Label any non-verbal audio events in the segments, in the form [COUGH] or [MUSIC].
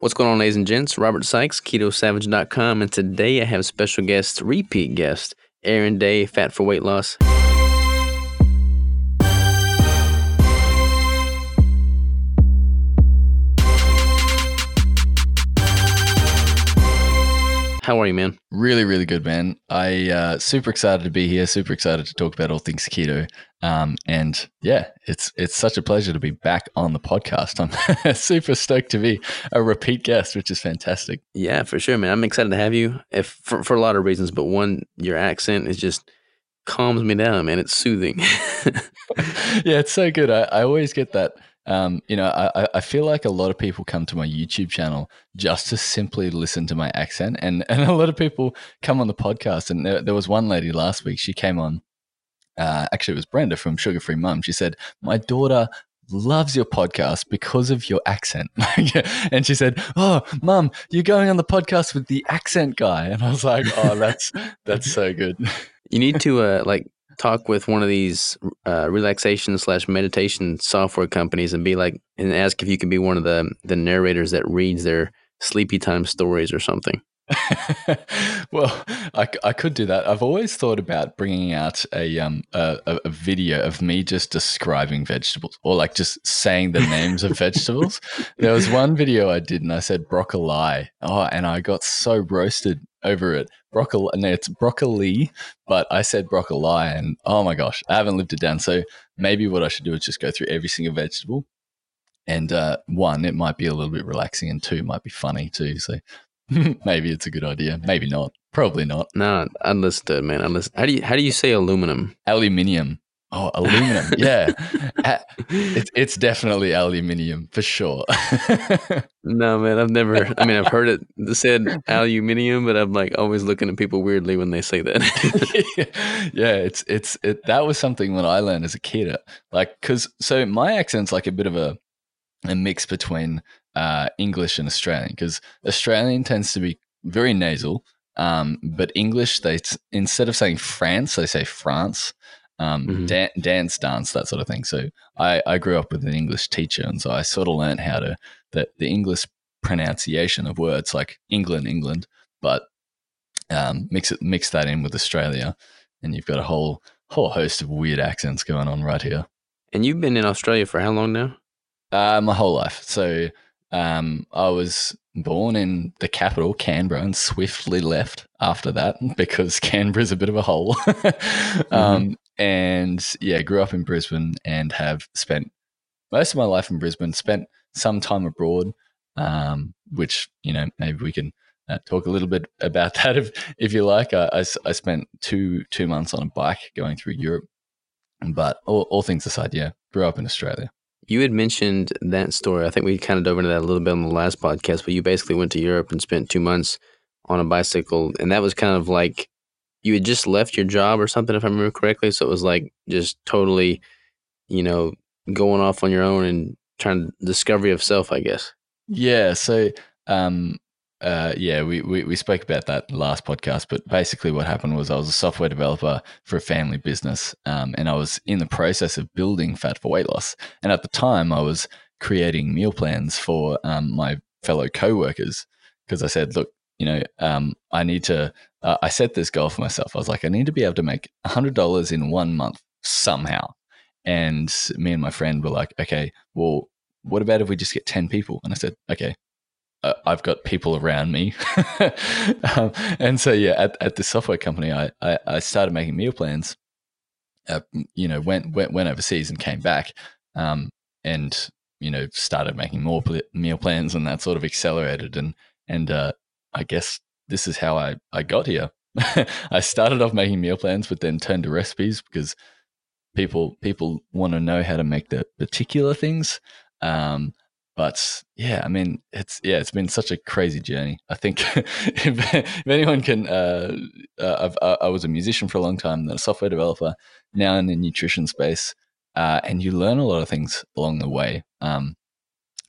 What's going on, ladies and gents? Robert Sykes, KetoSavage.com, and today I have special guest, repeat guest, Aaron Day, Fat for Weight Loss. How are you, man? Really, really good, man. I uh, super excited to be here. Super excited to talk about all things keto. Um, and yeah, it's it's such a pleasure to be back on the podcast. I'm [LAUGHS] super stoked to be a repeat guest, which is fantastic. Yeah, for sure, man. I'm excited to have you. If for, for a lot of reasons, but one, your accent is just calms me down, man. It's soothing. [LAUGHS] [LAUGHS] yeah, it's so good. I, I always get that um, you know, I, I feel like a lot of people come to my YouTube channel just to simply listen to my accent, and [LAUGHS] and a lot of people come on the podcast. And there, there was one lady last week. She came on. Uh, actually, it was Brenda from Sugar Free Mum. She said, "My daughter loves your podcast because of your accent. [LAUGHS] and she said, "Oh, mum, you're going on the podcast with the accent guy." And I was like, "Oh, that's that's so good." [LAUGHS] You need to uh, like talk with one of these uh, relaxation slash meditation software companies and be like and ask if you can be one of the the narrators that reads their sleepy time stories or something [LAUGHS] well, I, I could do that. I've always thought about bringing out a um a, a video of me just describing vegetables or like just saying the names of [LAUGHS] vegetables. There was one video I did and I said broccoli. Oh, and I got so roasted over it. Broccoli, no, it's broccoli, but I said broccoli, and oh my gosh, I haven't lived it down. So maybe what I should do is just go through every single vegetable. And uh, one, it might be a little bit relaxing, and two, it might be funny too. So [LAUGHS] maybe it's a good idea. Maybe not. Probably not. No, I'd listen it, man. I'd listen. How do you how do you say aluminum? Aluminium. Oh, aluminum. [LAUGHS] yeah. it's, it's definitely aluminium for sure. [LAUGHS] no, man, I've never, I mean, I've heard it said aluminium, but I'm like always looking at people weirdly when they say that. [LAUGHS] yeah, it's, it's, it, that was something when I learned as a kid. Like, cause so my accent's like a bit of a, a mix between uh, English and Australian because Australian tends to be very nasal. Um, but English, they instead of saying France, they say France um, mm-hmm. dan- dance, dance, that sort of thing. So I, I grew up with an English teacher, and so I sort of learned how to the, the English pronunciation of words like England, England, but um, mix it mix that in with Australia, and you've got a whole whole host of weird accents going on right here. And you've been in Australia for how long now? Uh, my whole life. So um, I was born in the capital, Canberra, and swiftly left after that [LAUGHS] because Canberra's a bit of a hole. [LAUGHS] mm-hmm. And yeah, grew up in Brisbane and have spent most of my life in Brisbane. Spent some time abroad, um, which you know maybe we can uh, talk a little bit about [LAUGHS] that if if you like. I, I, I, spent two two months on a bike going through Europe, but all, all things aside, yeah, grew up in Australia. You had mentioned that story. I think we kind of dove into that a little bit on the last podcast, but you basically went to Europe and spent two months on a bicycle. And that was kind of like you had just left your job or something, if I remember correctly. So it was like just totally, you know, going off on your own and trying to discovery of self, I guess. Yeah. So um, uh, yeah, we, we, we spoke about that last podcast, but basically what happened was I was a software developer for a family business, um, and I was in the process of building Fat for Weight Loss. And at the time, I was creating meal plans for um, my fellow coworkers because I said, look, you know, um, I need to. Uh, I set this goal for myself. I was like, I need to be able to make hundred dollars in one month somehow. And me and my friend were like, okay, well, what about if we just get ten people? And I said, okay, uh, I've got people around me. [LAUGHS] um, and so, yeah, at, at the software company, I, I, I started making meal plans. Uh, you know, went, went went overseas and came back, um, and you know, started making more pl- meal plans, and that sort of accelerated. And and uh, I guess this is how I I got here. [LAUGHS] I started off making meal plans, but then turned to recipes because people people want to know how to make the particular things. Um, but yeah, I mean, it's yeah, it's been such a crazy journey. I think [LAUGHS] if, if, anyone can, uh, uh, uh, i was a musician for a long time, then a software developer, now in the nutrition space, uh, and you learn a lot of things along the way. Um,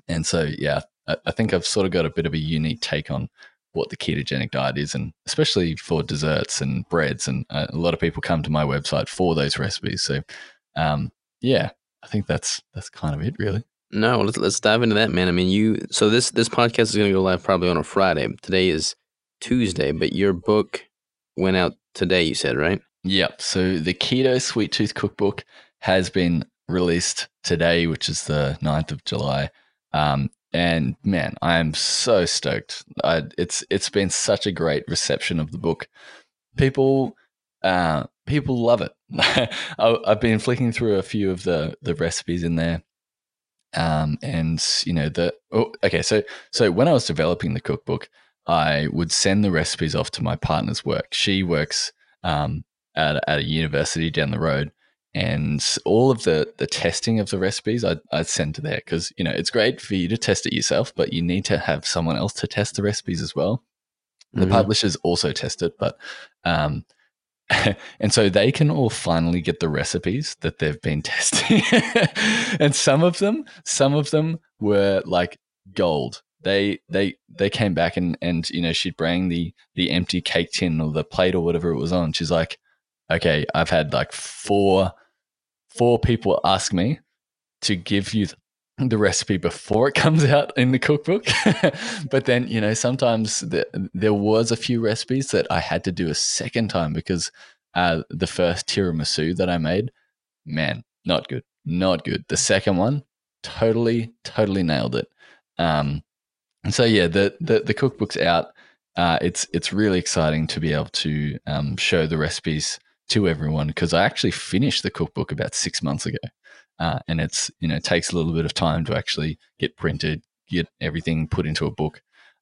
and so yeah, I, I, think I've sort of got a bit of a unique take on what the ketogenic diet is, and especially for desserts and breads. And uh, a lot of people come to my website for those recipes. So um, yeah, I think that's that's kind of it, really. No, let's let's dive into that, man. I mean, you. So this this podcast is going to go live probably on a Friday. Today is Tuesday, but your book went out today. You said right? Yep. So the Keto Sweet Tooth Cookbook has been released today, which is the 9th of July. Um, and man, I am so stoked. I, it's it's been such a great reception of the book. People uh, people love it. [LAUGHS] I, I've been flicking through a few of the the recipes in there, um, and you know the oh, okay. So so when I was developing the cookbook, I would send the recipes off to my partner's work. She works um, at at a university down the road, and all of the the testing of the recipes I'd, I'd send to there because you know it's great for you to test it yourself, but you need to have someone else to test the recipes as well. The mm-hmm. publishers also test it, but um, [LAUGHS] and so they can all finally get the recipes that they've been [LAUGHS] testing. and some of them, some of them were like gold. They they they came back and and you know she'd bring the the empty cake tin or the plate or whatever it was on. She's like, okay, I've had like four four people ask me to give you the recipe before it [LAUGHS] comes out in the cookbook. [LAUGHS] but then, you know, sometimes the, there was a few recipes that I had to do a second time because uh, the first tiramisu that I made, man, not good, not good. The second one, totally, totally nailed it. Um, so yeah, the the, the cookbook's out. Uh, it's it's really exciting to be able to um, show the recipes to everyone because I actually finished the cookbook about six months ago. Uh, and it's you know it takes a little bit of time to actually get printed, get everything put into a book,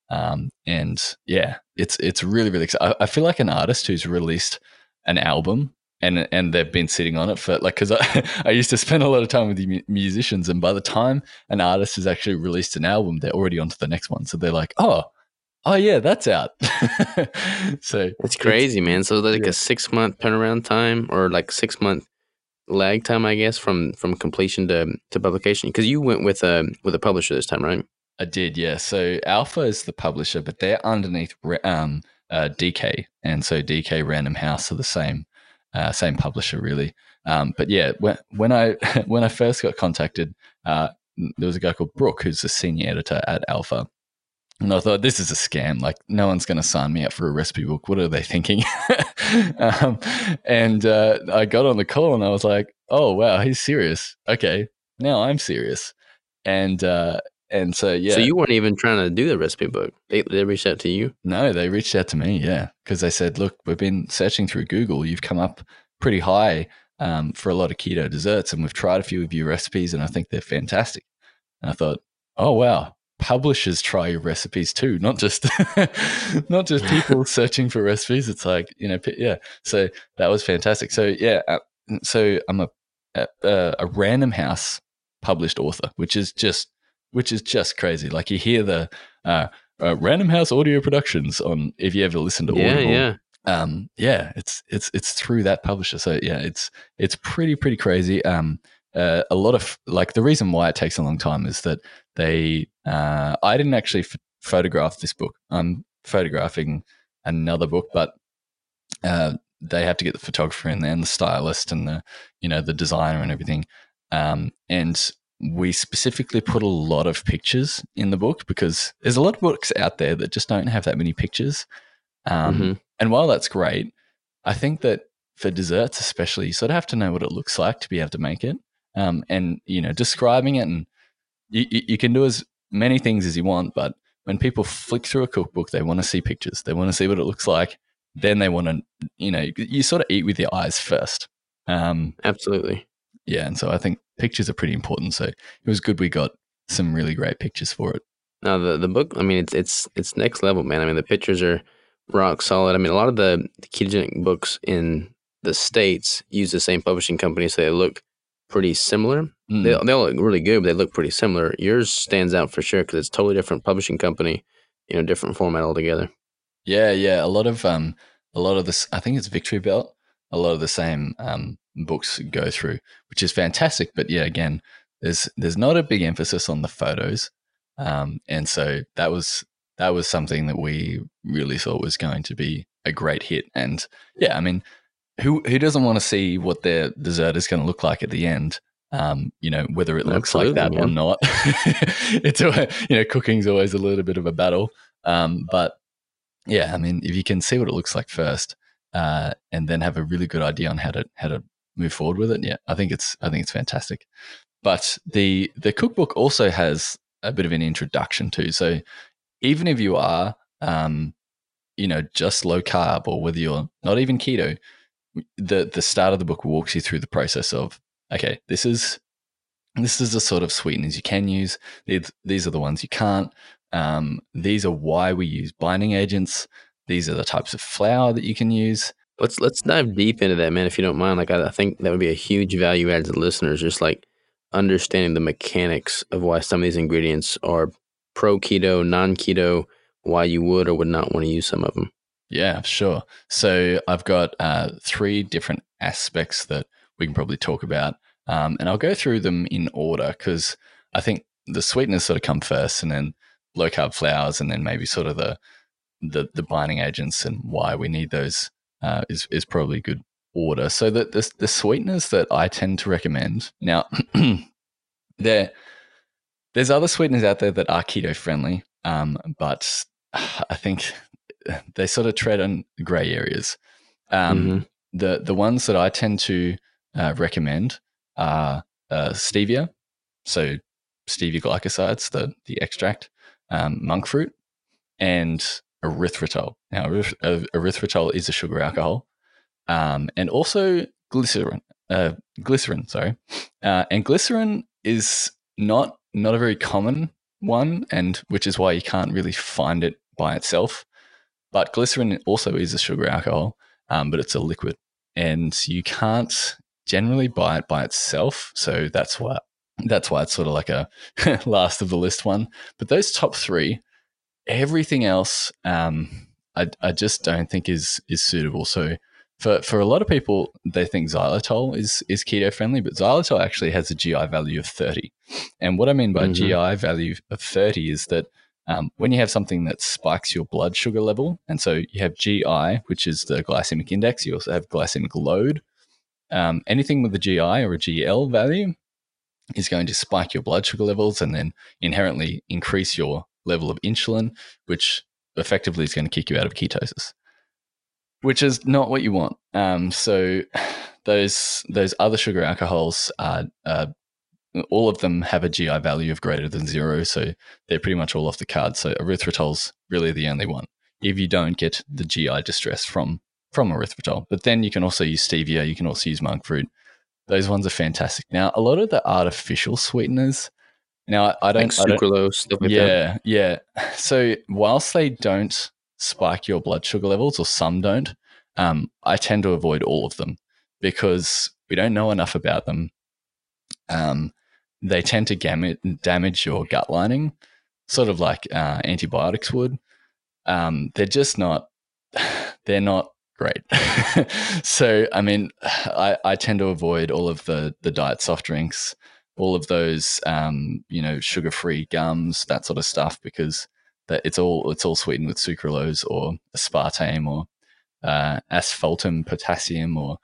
um, and yeah, it's it's really really. I, I feel like an artist who's released an album and and they've been sitting on it for like because I, [LAUGHS] I used to spend a lot of time with the musicians and by the time an artist has actually released an album they're already on to the next one so they're like oh oh yeah that's out [LAUGHS] so it's crazy it's, man so like yeah. a six month turnaround time or like six month lag time, I guess, from from completion to to publication? Because you went with a with a publisher this time, right? I did, yeah. So Alpha is the publisher, but they're underneath um, uh, DK, and so DK Random House are the same uh, same publisher, really. Um, but yeah, when, when I [LAUGHS] when I first got contacted, uh, there was a guy called Brooke, who's the senior editor at Alpha, and I thought, this is a scam. Like, no one's going to sign me up for a recipe book. What are they thinking? [LAUGHS] um, and uh, I got on the call and I was like, oh, wow, he's serious. Okay, now I'm serious. And uh, and so, yeah. So you weren't even trying to do the recipe book. They, they reached out to you? No, they reached out to me, yeah. Because they said, look, we've been searching through Google. You've come up pretty high um, for a lot of keto desserts. And we've tried a few of your recipes and I think they're fantastic. And I thought, oh, wow, publishers try your recipes too, not just [LAUGHS] not just people [LAUGHS] searching for recipes. It's like you know, yeah. So that was fantastic. So yeah, uh, so I'm a, a a Random House published author, which is just which is just crazy. Like you hear the uh, uh, Random House audio productions on if you ever listen to yeah, Audible. Yeah, um, yeah, it's it's it's through that publisher. So yeah, it's it's pretty pretty crazy. Um, uh, a lot of like the reason why it takes a long time is that they uh, I didn't actually f- photograph this book. I'm photographing another book, but uh, they have to get the photographer in there and the stylist and the you know the designer and everything. Um, and we specifically put a lot of pictures in the book because there's a lot of books out there that just don't have that many pictures. Um, mm-hmm. And while that's great, I think that for desserts, especially, you sort of have to know what it looks like to be able to make it um, and you know describing it and you, you can do as many things as you want but when people flick through a cookbook they want to see pictures they want to see what it looks like then they want to you know you sort of eat with your eyes first. Um, absolutely. yeah and so i think pictures are pretty important so it was good we got some really great pictures for it. Now the, the book i mean it's it's it's next level man. I mean the pictures are rock solid. I mean a lot of the, the ketogenic books in the states use the same publishing company so they look pretty similar. Mm. They, they all look really good, but they look pretty similar. Yours stands out for sure because it's totally different publishing company, you know, different format altogether. Yeah, yeah. A lot of um, a lot of this. I think it's Victory Belt. A lot of the same um books go through, which is fantastic. But yeah, again, there's there's not a big emphasis on the photos, um, and so that was that was something that we really thought was going to be a great hit. And yeah, I mean, who who doesn't want to see what their dessert is going to look like at the end? Um, you know, whether it looks Absolutely, like that or not, [LAUGHS] it's a- you know, cooking's always a little bit of a battle. Um, but yeah, I mean, if you can see what it looks like first, uh, and then have a really good idea on how to how to move forward with it, yeah, I think it's I think it's fantastic. But the the cookbook also has a bit of an introduction too. So even if you are, um, you know, just low carb or whether you're not even keto, the the start of the book walks you through the process of okay, this is this is the sort of sweeteners you can use. These, these are the ones you can't. Um, these are why we use binding agents. These are the types of flour that you can use. Let's let's dive deep into that, man. If you don't mind, like I, I think that would be a huge value add to the listeners, just like understanding the mechanics of why some of these ingredients are pro keto, non keto, why you would or would not want to use some of them. Yeah, sure. So I've got uh, three different aspects that we can probably talk about, um, and I'll go through them in order because I think the sweeteners sort of come first, and then low carb flours, and then maybe sort of the the, the binding agents and why we need those uh, is is probably good order. So the, the the sweeteners that I tend to recommend now, [CLEARS THROAT] there there's other sweeteners out there that are keto friendly, um, but [SIGHS] I think they sort of tread on grey areas. Um, Mhm. The the ones that I tend to uh, recommend are uh, stevia, so stevia glycosides, the the extract, um, monk fruit, and erythritol. Now, erythritol is a sugar alcohol, um, and also glycerin. Uh, glycerin, sorry, uh, and glycerin is not not a very common one, and which is why you can't really find it by itself. But glycerin also is a sugar alcohol, um, but it's a liquid, and you can't generally buy it by itself. So that's why that's why it's sort of like a [LAUGHS] last of the list one. But those top three, everything else, um, I, I just don't think is is suitable. So for for a lot of people, they think xylitol is is keto friendly, but xylitol actually has a GI value of thirty. And what I mean by Mhm. GI value of thirty is that um, when you have something that spikes your blood sugar level, and so you have GI, which is the glycemic index, you also have glycemic load. Um, anything with a GI or a GL value is going to spike your blood sugar levels and then inherently increase your level of insulin, which effectively is going to kick you out of ketosis, which is not what you want. Um, so [SIGHS] those those other sugar alcohols are. Uh, all of them have a GI value of greater than zero, so they're pretty much all off the card. So erythritol's really the only one. If you don't get the GI distress from from erythritol, but then you can also use stevia, you can also use monk fruit. Those ones are fantastic. Now, a lot of the artificial sweeteners. Now, I, I don't. I don't sucralose, that. yeah, yeah. [LAUGHS] So whilst they don't spike your blood sugar levels, or some don't, um, I tend to avoid all of them because we don't know enough about them. Um, they tend to damage your gut lining, sort of like uh, antibiotics would. Um, they're just not. [SIGHS] They're not great. [LAUGHS] so, I mean, I, I tend to avoid all of the the diet soft drinks, all of those, um, you know, sugar free gums, that sort of stuff, because that it's all it's all sweetened with sucralose or aspartame or uh, acesulfame potassium or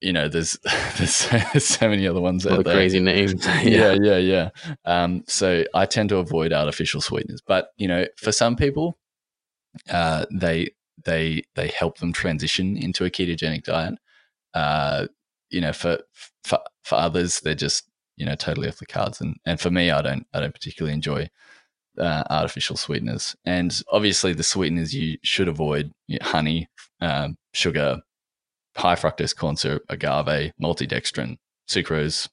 you know, there's [LAUGHS] there's so many other ones out the there crazy names. [LAUGHS] yeah, yeah, yeah. Um, so I tend to avoid artificial sweeteners, but you know, for some people, uh, they they they help them transition into a ketogenic diet. Uh, you know, for for for others, they're just you know totally off the cards, and and for me, I don't I don't particularly enjoy uh, artificial sweeteners, and obviously the sweeteners you should avoid: honey, um, sugar, high fructose corn syrup, agave, maltodextrin, sucrose,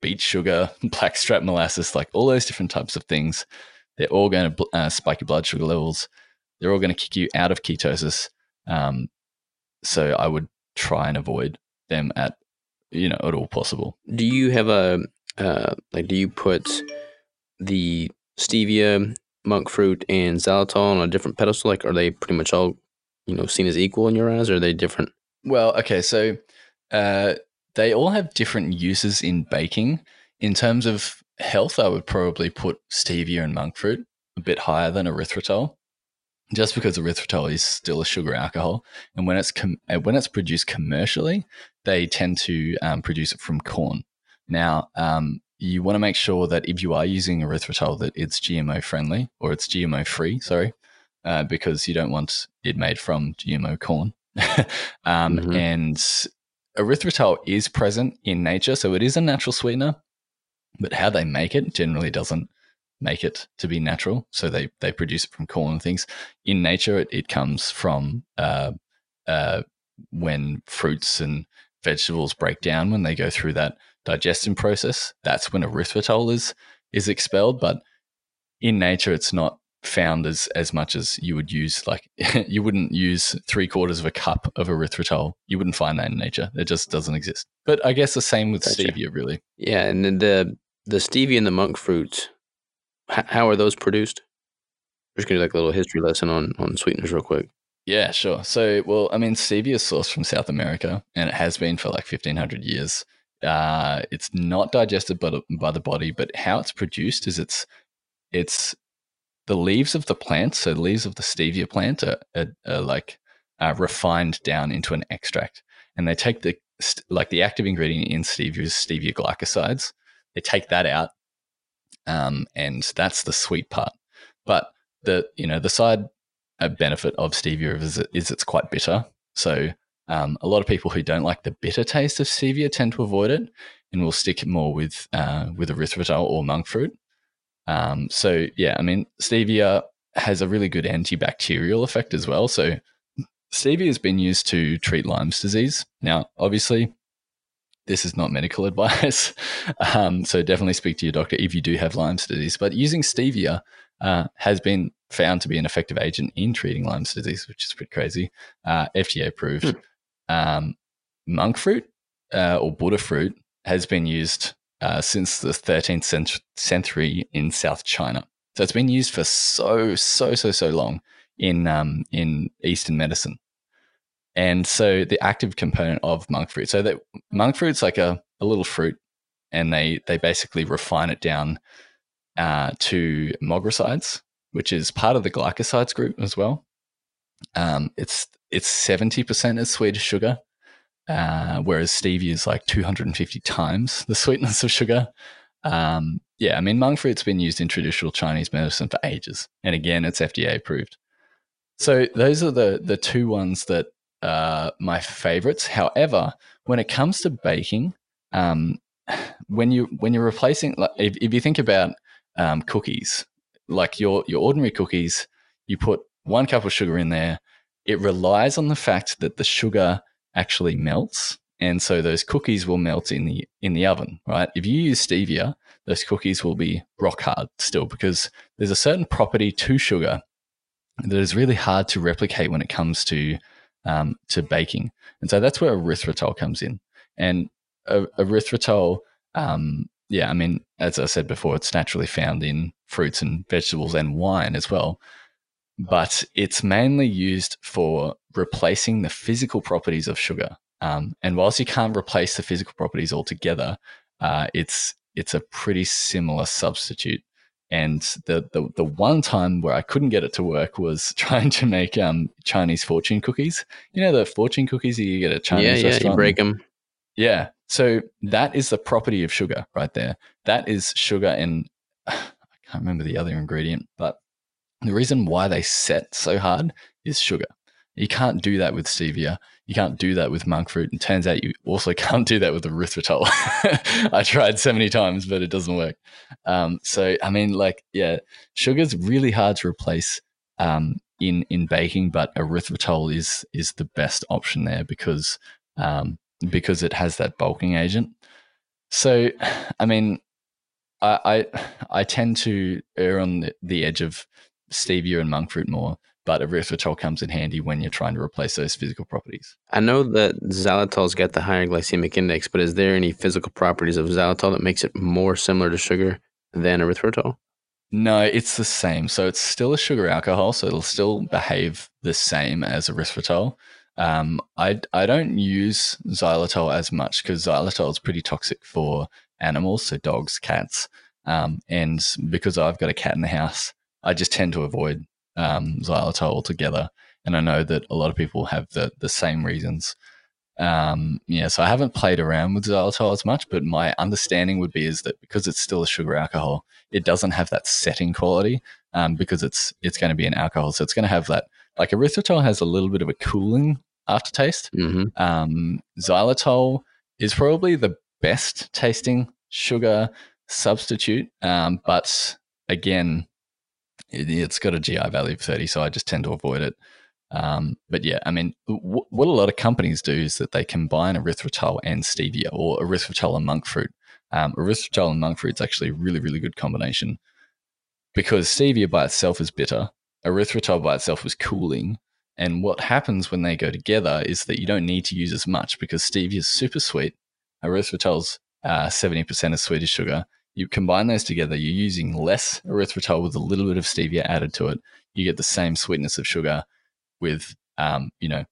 beet sugar, [LAUGHS] blackstrap molasses, like all those different types of things. They're all going to uh, spike your blood sugar levels. They're all going to kick you out of ketosis. Um, so I would try and avoid them at you know at all possible. Do you have a uh, like? Do you put the stevia, monk fruit, and xylitol on a different pedestal? Like, are they pretty much all you know seen as equal in your eyes? Or are they different? Well, okay, so uh, they all have different uses in baking. In terms of health, I would probably put stevia and monk fruit a bit higher than erythritol, just because erythritol is still a sugar alcohol, and when it's com- uh, when it's produced commercially, they tend to um, produce it from corn. Now, um, you want to make sure that if you are using erythritol, that it's GMO friendly or it's GMO free. Sorry, uh, because you don't want it made from GMO corn. [LAUGHS] um, Mhm. And erythritol is present in nature, so it is a natural sweetener. But how they make it generally doesn't make it to be natural. So they they produce it from corn and things. In nature, it, it comes from uh, uh, when fruits and vegetables break down when they go through that digestion process. That's when erythritol is is expelled. But in nature, it's not found as as much as you would use. Like [LAUGHS] you wouldn't use three quarters of a cup of erythritol. You wouldn't find that in nature. It just doesn't exist. But I guess the same with Gotcha. stevia, really. Yeah, and then the the stevia and the monk fruits, how are those produced? We're just gonna do like a little history lesson on on sweeteners real quick. Yeah, sure. So, well, I mean, stevia is sourced from South America, and it has been for like fifteen hundred years. Uh, it's not digested by the, by the body, but how it's produced is it's it's the leaves of the plant. So, the leaves of the stevia plant are, are, are like uh, refined down into an extract, and they take the like the active ingredient in stevia is stevia glycosides. They take that out, um, and that's the sweet part. But the you know the side benefit of stevia is, is it's quite bitter. So um, a lot of people who don't like the bitter taste of stevia tend to avoid it and will stick more with uh, with erythritol or monk fruit. Um, so yeah, I mean stevia has a really good antibacterial effect as well. So stevia has been used to treat Lyme's disease. Now, obviously, this is not medical [LAUGHS] advice. um, so definitely speak to your doctor if you do have Lyme's disease. But using stevia uh, has been found to be an effective agent in treating Lyme's disease, which is pretty crazy. Uh, FDA approved. Um, monk fruit uh, or Buddha fruit has been used uh, since the 13th cent- century in South China. So it's been used for so so so so long in um, in Eastern medicine. And so the active component of monk fruit. So that monk fruit's like a, a little fruit, and they they basically refine it down uh, to mogrosides, which is part of the glycosides group as well. Um, it's it's seventy percent as sweet as sugar, uh, whereas stevia is like two hundred and fifty times the [LAUGHS] sweetness of sugar. Um, yeah, I mean monk fruit's been used in traditional Chinese medicine for ages, and again, it's FDA approved. So those are the the two ones that are my favorites. However, when it comes to baking, um, when you when you're replacing, like, if, if you think about um, cookies, like your your ordinary cookies, you put one cup of sugar in there. It relies on the fact that the sugar actually melts, and so those cookies will melt in the in the oven. Right? If you use stevia, those cookies will be rock hard still because there's a certain property to sugar that is really hard to replicate when it comes to um, to baking, and so that's where erythritol comes in. And erythritol, um, yeah, I mean, as I said before, it's naturally found in fruits and vegetables and wine as well. But it's mainly used for replacing the physical properties of sugar. Um, and whilst you can't replace the physical properties altogether, uh, it's it's a pretty similar substitute. And the, the the one time where I couldn't get it to work was [LAUGHS] trying to make um, Chinese fortune cookies. You know the fortune cookies that you get at Chinese yeah, yeah, restaurant. you break them. Yeah. So that is the property of sugar right there. That is sugar and [SIGHS] I can't remember the other ingredient, but the reason why they set so hard is sugar. You can't do that with stevia. You can't do that with monk fruit. And turns out you also [LAUGHS] can't do that with erythritol. [LAUGHS] I tried so many times, but it doesn't work. Um, so, I mean, like, yeah, sugar's really hard to replace um, in in baking, but erythritol is is the best option there because um, because it has that bulking agent. So, [SIGHS] I mean, I I, I tend to err on the, the edge of stevia and monk fruit more, but erythritol comes in handy when you're trying to replace those physical properties. I know that xylitol's got the higher glycemic index, but is there any physical properties of xylitol that makes it more similar to sugar than erythritol? No, it's the same. So it's still a sugar alcohol, so it'll still behave the same as erythritol. Um, I I don't use xylitol as much because xylitol is pretty toxic for animals, so dogs, cats, um, and because I've got a cat in the house, I just tend to avoid um, xylitol altogether. And I know that a lot of people have the the same reasons. Um, yeah, so I haven't played around with xylitol as much, but my understanding would be is that because it's still a sugar alcohol, it doesn't have that setting quality um, because it's it's going to be an alcohol, so it's going to have that like erythritol has a little bit of a cooling aftertaste. Mm-hmm. Um, xylitol is probably the best tasting sugar substitute, um, but again, it, has got a GI value of 30, so I just tend to avoid it. Um, but yeah, I mean, w- what a lot of companies do is that they combine erythritol and stevia or erythritol and monk fruit. Um, erythritol and monk fruit is actually a really, really good combination because stevia by itself is bitter, erythritol by itself is cooling. And what happens when they go together is that you don't need to use as much because stevia is super sweet. Erythritol's uh, 70% of sweet as sugar. You combine those together, you're using less erythritol with a little bit of stevia added to it. You get the same sweetness of sugar with, um, you know,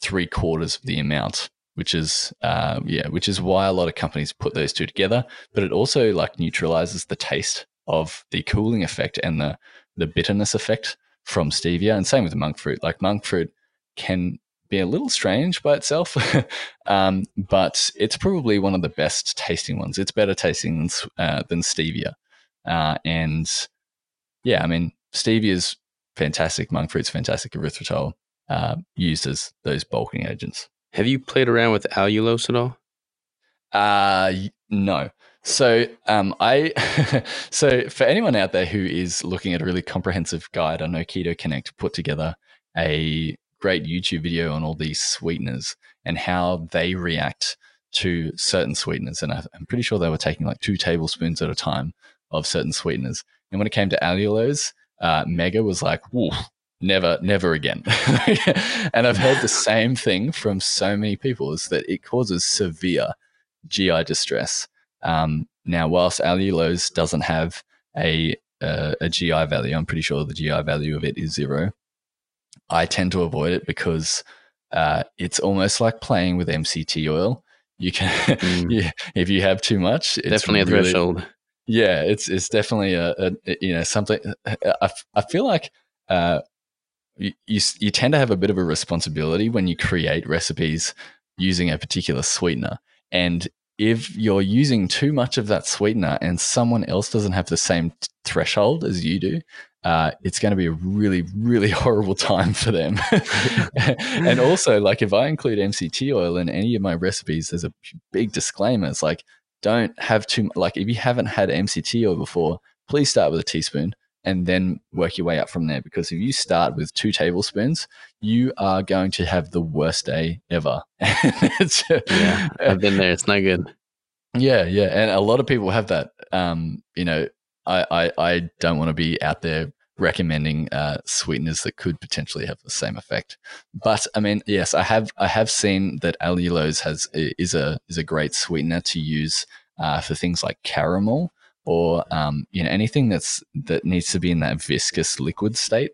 three quarters of the amount, which is, uh, yeah, which is why a lot of companies put those two together. But it also like neutralizes the taste of the cooling effect and the the bitterness effect from stevia. And same with monk fruit. Like monk fruit can be a little strange by itself, [LAUGHS] um, but it's probably one of the best tasting ones. It's better tasting than, uh, than stevia. Uh, and yeah, I mean, stevia is fantastic. Monk fruit's fantastic. Erythritol uh, used as those bulking agents. Have you played around with allulose at all? Uh, no. So, um, I [LAUGHS] so for anyone out there who is looking at a really comprehensive guide, I know Keto Connect put together a great YouTube video on all these sweeteners and how they react to certain sweeteners. And I'm pretty sure they were taking like two tablespoons at a time of certain sweeteners. And when it came to allulose, uh, Megha was like, "Whoa, never, never again." [LAUGHS] and I've heard the [LAUGHS] same thing from so many people: is that it causes severe GI distress. Um, now, whilst allulose doesn't have a, a, a GI value, I'm pretty sure the GI value of it is zero. I tend to avoid it because uh, it's almost like playing with MCT oil. You can, mm. [LAUGHS] yeah, if you have too much, it's definitely a really, threshold. Yeah, it's it's definitely a, a, you know something. I, I feel like uh, you, you you tend to have a bit of a responsibility when you create recipes using a particular sweetener, and if you're using too much of that sweetener and someone else doesn't have the same t- threshold as you do, uh, it's going to be a really, really [LAUGHS] horrible time for them. [LAUGHS] and also, like if I include MCT oil in any of my recipes, there's a big disclaimer. It's like, don't have too like if you haven't had MCT oil before, please start with a teaspoon and then work your way up from there. Because if you start with two tablespoons, you are going to have the worst day ever. [LAUGHS] yeah, I've been there. It's not good. Yeah, yeah, and a lot of people have that. Um, you know, I I, I don't want to be out there recommending uh, sweeteners that could potentially have the same effect. But I mean, yes, I have I have seen that allulose has is a is a great sweetener to use uh, for things like caramel or um, you know anything that's that needs to be in that viscous liquid state,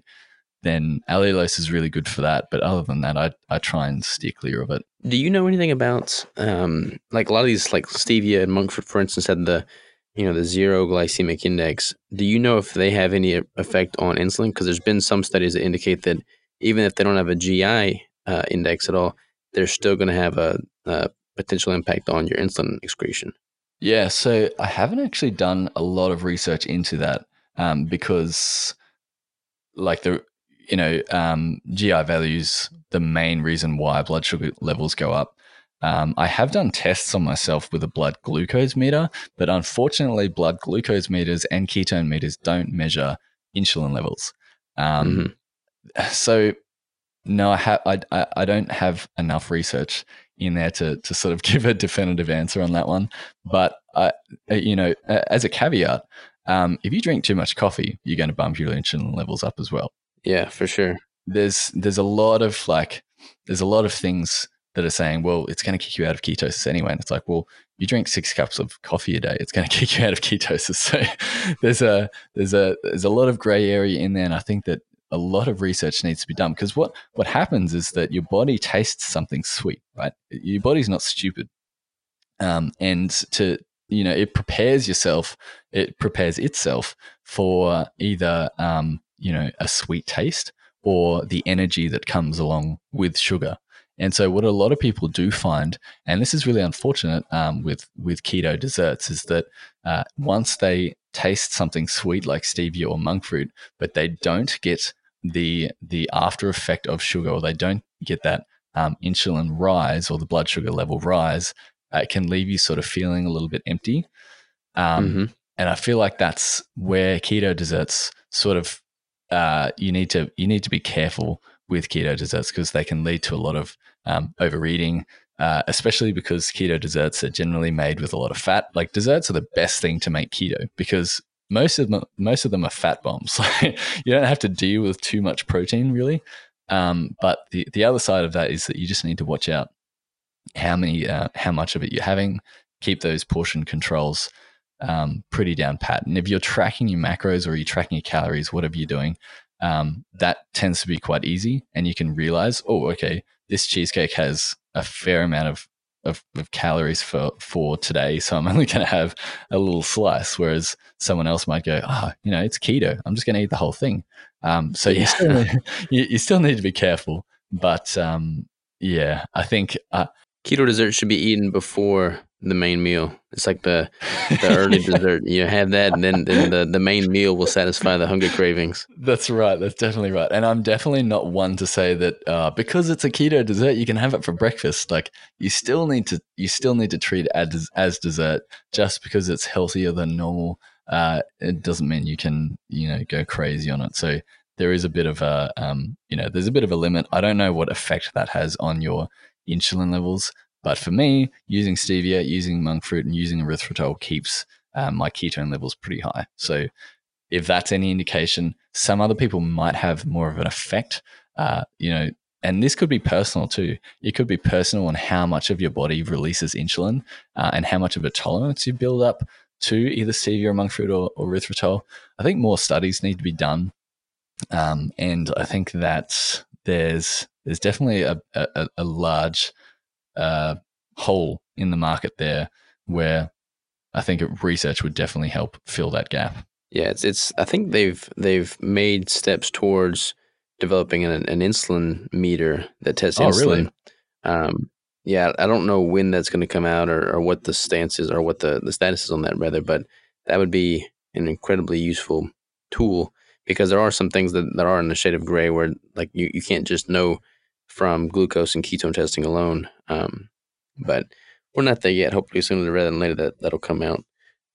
then allulose is really good for that. But other than that, I I try and steer clear of it. Do you know anything about um, like a lot of these like stevia and monk fruit, for instance, had the you know the zero glycemic index. Do you know if they have any effect on insulin? Because there's been some studies that indicate that even if they don't have a GI uh, index at all, they're still going to have a, a potential impact on your insulin excretion. Yeah, so I haven't actually done a lot of research into that um, because, like the you know um, GI values, the main reason why blood sugar levels go up. Um, I have done tests on myself with a blood glucose meter, but unfortunately, blood glucose meters and ketone meters don't measure insulin levels. Um, mm-hmm. So, no, I, ha- I, I don't have enough research in there to to sort of [LAUGHS] give a definitive answer on that one. But uh, you know, as a caveat, um, if you drink too much coffee, you're going to bump your insulin levels up as well. Yeah, for sure. There's there's a lot of like there's a lot of things that are saying, well, it's going to kick you out of ketosis anyway. And it's like, well, you drink six cups of coffee a day, it's going [LAUGHS] to kick you out of ketosis. So [LAUGHS] there's a there's a there's a lot of gray area in there, and I think that a lot of research needs to be done because what what happens is that your body tastes something sweet, right? Your body's not stupid, um, and to you know it prepares yourself, it prepares itself for either um, you know a sweet taste or the energy that comes along with sugar. And so, what a lot of people do find, and this is really unfortunate um, with with keto desserts, is that uh, once they taste something sweet like stevia or monk fruit, but they don't get the the after effect of sugar, or they don't get that um, insulin rise or the blood sugar level rise, uh, it can leave you sort of feeling a little bit empty. Um, mm-hmm. And I feel like that's where keto desserts sort of uh, you need to you need to be careful with keto desserts because they can lead to a lot of um, overeating, uh, especially because keto desserts are generally made with a lot of fat. Like desserts are the best thing to make keto because most of them most of them are fat bombs. [LAUGHS] you don't have to deal with too much protein really. Um, but the the other side of that is that you just need to watch out how many uh, how much of it you're having. Keep those portion controls um, pretty down pat. And if you're tracking your macros or you're tracking your calories, whatever you're doing, um, that tends to be quite easy. And you can realize, oh, okay, this cheesecake has a fair amount of, of, of calories for, for today. So I'm [LAUGHS] only going to have a little slice. Whereas someone else might go, oh, you know, it's keto. I'm just going to eat the whole thing. Um, so yeah. you, still need, [LAUGHS] you, you, still need to be careful. But um, yeah, I think uh, keto dessert should be eaten before the main meal. It's like the the [LAUGHS] early dessert. You have that, and then, then the, the main meal will satisfy the hunger cravings. That's right. That's definitely right. And I'm definitely not one to say that uh, because it's a keto dessert, you can have it for breakfast. Like you still need to you still need to treat it as as dessert. Just because it's healthier than normal, uh, it doesn't mean you can you know go crazy on it. So there is a bit of a um, you know there's a bit of a limit. I don't know what effect that has on your insulin levels. But for me, using stevia, using monk fruit, and using erythritol keeps um, my ketone levels pretty high. So if that's any indication, some other people might have more of an effect. Uh, you know, and this could be personal too. It could be personal on how much of your body releases insulin uh, and how much of a tolerance you build up to either stevia or monk fruit or, or erythritol. I think more studies need to be done, um, and I think that there's there's definitely a, a, a large uh, hole in the market there where I think research would definitely help fill that gap. Yeah, it's it's. I think they've they've made steps towards developing an, an insulin meter that tests oh, insulin. Really? Um, yeah, I don't know when that's going to come out or, or what the stance is or what the, the status is on that rather, but that would be an incredibly useful tool because there are some things that, that are in the shade of gray where like you, you can't just know from glucose and ketone testing alone. Um, but we're not there yet. Hopefully, sooner rather than later that that'll come out.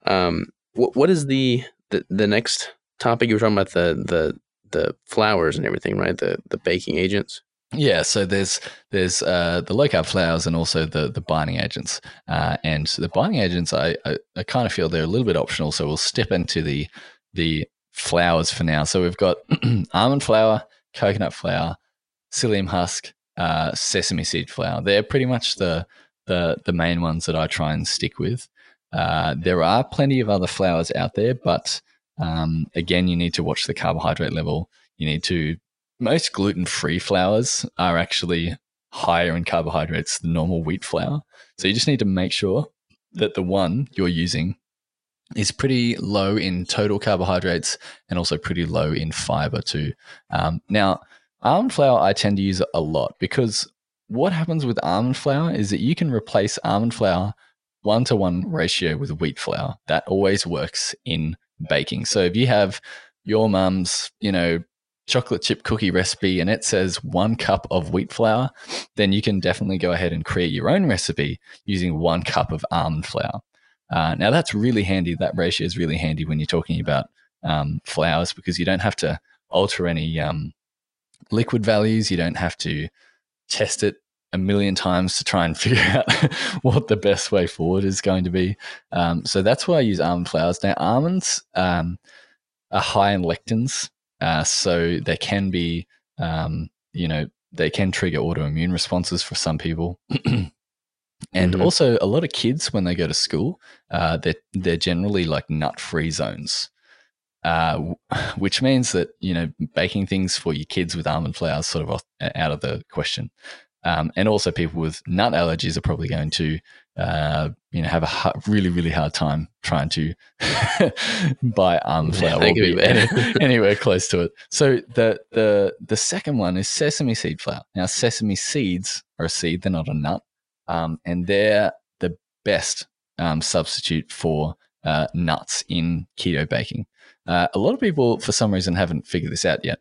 Um, what what is the, the the next topic you were talking about the the the flours and everything, right? The the baking agents. Yeah, so there's there's uh, the low carb flours and also the the binding agents, uh, and the binding agents I, I, I kind of feel they're a little bit optional. So we'll step into the the flours for now. So we've got [CLEARS THROAT] almond flour, coconut flour, psyllium husk, uh, sesame seed flour. They're pretty much the, the, the main ones that I try and stick with. Uh, there are plenty of other flours out there, but um, again, you need to watch the carbohydrate level. You need to, most gluten free flours are actually higher in carbohydrates than normal wheat flour. So you just need to make sure that the one you're using is pretty low in total carbohydrates and also pretty low in fiber too. Um, now, Almond flour I tend to use a lot because what happens with almond flour is that you can replace almond flour one to one ratio with wheat flour. That always works in baking. So if you have your mum's, you know, chocolate chip cookie recipe and it says one cup of wheat flour, then you can definitely go ahead and create your own recipe using one cup of almond flour. Uh, now that's really handy. That ratio is really handy when you're talking about um, flours because you don't have to alter any um, liquid values. You don't have to test it a million times to try and [LAUGHS] figure out what the best way forward is going to be. Um, so that's why I use almond flours. Now, almonds um, are high in lectins, uh, so they can be, um, you know, they can trigger autoimmune responses for some people. [CLEARS THROAT] and mm-hmm. also, a lot of kids when they go to school, uh, they're they're generally like nut free zones uh, [LAUGHS] which means that you know baking things for your kids with almond flour is sort of out of the question. Um, and also, people with nut allergies are probably going to uh, you know have a hard, really really hard time trying to [LAUGHS] buy almond flour or be any, [LAUGHS] anywhere close to it. So the the the second one is sesame seed flour. Now sesame seeds are a seed; they're not a nut, um, and they're the best um, substitute for uh, nuts in keto baking. Uh, a lot of people, for some reason, haven't figured this out yet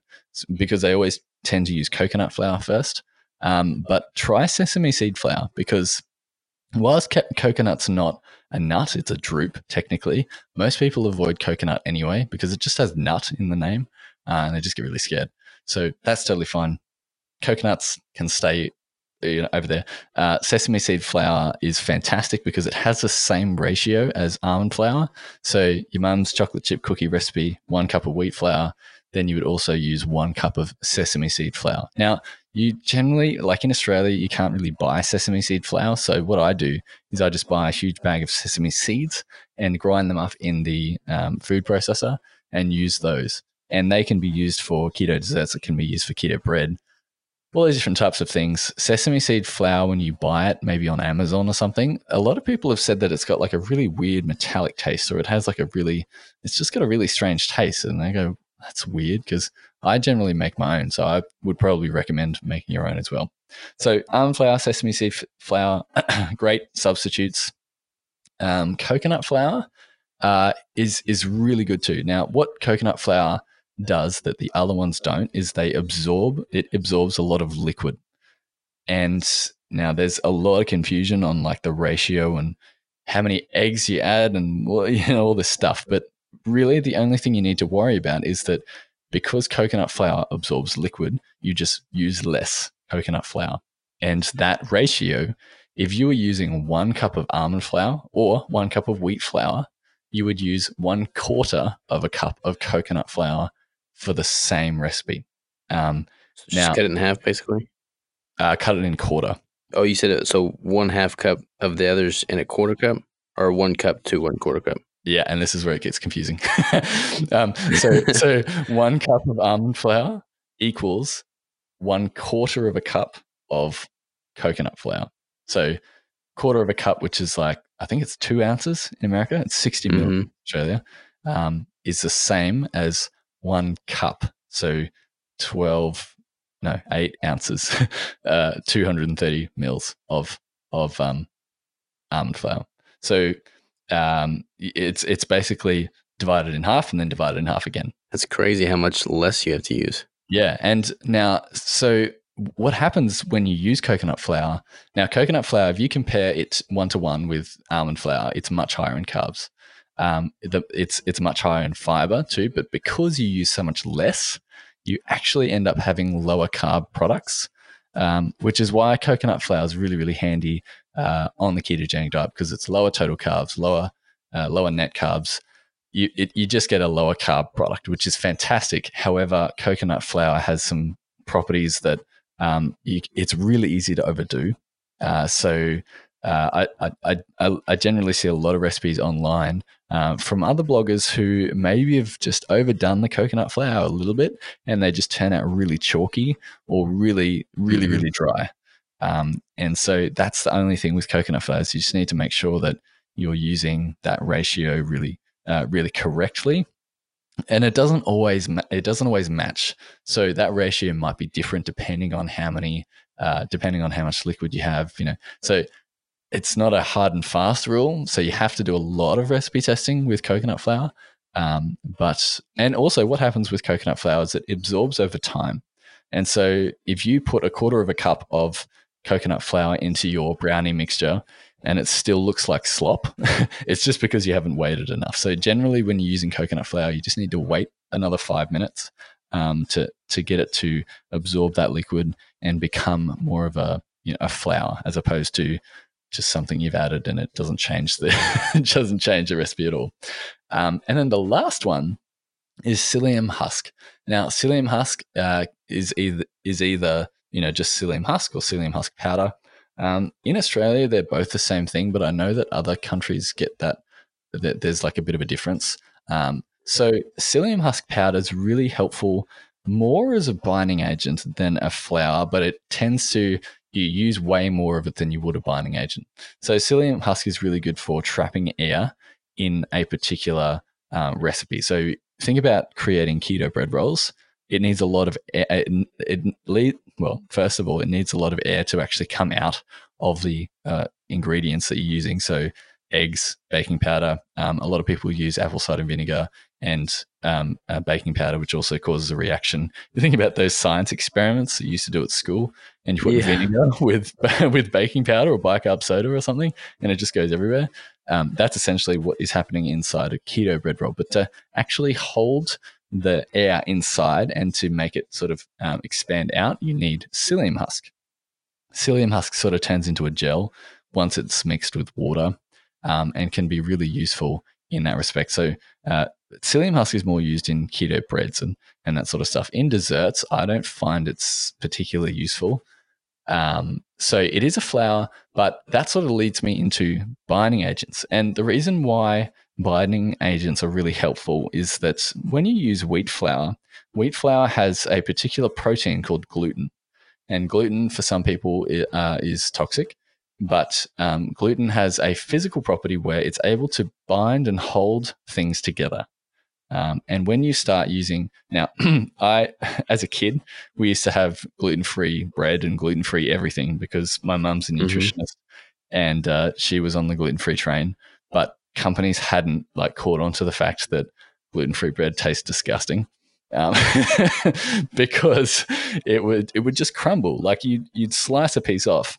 because they always tend to use coconut flour first. Um, but try sesame seed flour because whilst ca- coconut's not a nut, it's a drupe technically. Most people avoid coconut anyway because it just has nut in the name uh, and they just get really scared. So that's totally fine. Coconuts can stay you know, over there. Uh, sesame seed flour is fantastic because it has the same ratio as almond flour. So your mum's chocolate chip cookie recipe, one cup of wheat flour, then you would also use one cup of sesame seed flour. Now, you generally, like in Australia, you can't really buy sesame seed flour. So what I do is I just buy a huge bag of sesame seeds and grind them up in the um, food processor and use those. And they can be used for keto desserts. It can be used for keto bread all these different types of things. Sesame seed flour, when you buy it, maybe on Amazon or something, a lot of people have said that it's got like a really weird metallic taste, or it has like a really, it's just got a really strange taste. And they go, that's weird because I generally make my own. So I would probably recommend making your own as well. So almond flour, sesame seed flour, [CLEARS THROAT] great substitutes. Um, coconut flour uh, is is really good too. Now, what coconut flour does that the other ones don't is they absorb it absorbs a lot of liquid. And now there's a lot of confusion on like the ratio and how many eggs you add and [LAUGHS] you know all this stuff. But really the only thing you need to worry about is that because coconut flour absorbs liquid you just use less coconut flour. And that ratio if you were using one cup of almond flour or one cup of wheat flour you would use one quarter of a cup of coconut flour for the same recipe. Um, so just now, cut it in half, basically. Uh, cut it in quarter. Oh, you said it. So one half cup of the others in a quarter cup, or one cup to one quarter cup. Yeah, and this is where it gets confusing. [LAUGHS] um, so, so one cup of almond flour equals one quarter of a cup of coconut flour. So, quarter of a cup, which is like I think it's two ounces in America. It's sixty mm-hmm. mil in Australia. Um, is the same as one cup. So 12, no, eight ounces, [LAUGHS] uh, 230 mils of, of, um, almond flour. So, um, it's, it's basically divided in half and then divided in half again. That's crazy how much less you have to use. Yeah. And now, so what happens when you use coconut flour? Now, coconut flour, if you compare it one to one with almond flour, it's much higher in carbs. Um, the, it's it's much higher in fiber too, but because you use so much less, you actually end up having lower carb products, um, which is why coconut flour is really really handy uh, on the ketogenic diet because it's lower total carbs, lower uh, lower net carbs. You it, you just get a lower carb product, which is fantastic. However, coconut flour has some properties that um, you, it's really easy to overdo. Uh, so uh, I, I, I, I, generally see a lot of recipes online uh, from other bloggers who maybe have just overdone the coconut flour a little bit and they just turn out really chalky or really, really, mm-hmm. really dry. Um, and so that's the only thing with coconut flour is you just need to make sure that you're using that ratio really, uh, really correctly. And it doesn't always it doesn't always match. So that ratio might be different depending on how many, uh, depending on how much liquid you have. You know, so it's not a hard and fast rule. So you have to do a lot of recipe testing with coconut flour. Um, but, and also what happens with coconut flour is it absorbs over time. And so if you put a quarter of a cup of coconut flour into your brownie mixture and it still looks like slop, [LAUGHS] it's just because you haven't waited enough. So generally, when you're using coconut flour, you just need to wait another five minutes um, to to get it to absorb that liquid and become more of a you know, a flour as opposed to just something you've added and it doesn't change the [LAUGHS] it doesn't change the recipe at all. Um, and then the last one is psyllium husk. Now, psyllium husk uh, is either is either you know just psyllium husk or psyllium husk powder. Um, in Australia, they're both the same thing, but I know that other countries get that, that there's like a bit of a difference. Um, so psyllium husk powder is really helpful more as a binding agent than a flour, but it tends to you use way more of it than you would a binding agent. So psyllium husk is really good for trapping air in a particular uh, recipe. So think about creating keto bread rolls. It needs a lot of air. It, it, well, first of all, it needs a lot of air to actually come out of the uh, ingredients that you're using. So eggs, baking powder. Um, a lot of people use apple cider vinegar and um, uh, baking powder, which also causes a reaction. You think about those science experiments that you used to do at school, and you put yeah. vinegar [LAUGHS] with [LAUGHS] with baking powder or bicarb soda or something, and it just goes everywhere. Um, that's essentially what is happening inside a keto bread roll. But to actually hold the air inside and to make it sort of um, expand out, you need psyllium husk. Psyllium husk sort of turns into a gel once it's mixed with water um, and can be really useful in that respect. So, uh, psyllium husk is more used in keto breads and, and that sort of stuff. In desserts, I don't find it's particularly useful. Um, so it is a flour, but that sort of leads me into binding agents. And the reason why binding agents are really helpful is that when you use wheat flour, wheat flour has a particular protein called gluten. And gluten, for some people, uh, is toxic. But um, gluten has a physical property where it's able to bind and hold things together. Um, and when you start using now, [CLEARS THROAT] I [LAUGHS] as a kid we used to have gluten free bread and gluten free everything because my mum's a mm-hmm. nutritionist mm-hmm. and uh, she was on the gluten free train. But companies hadn't like caught on to the fact that gluten free bread tastes disgusting. Um, [LAUGHS] because it would it would just crumble like you you'd slice a piece off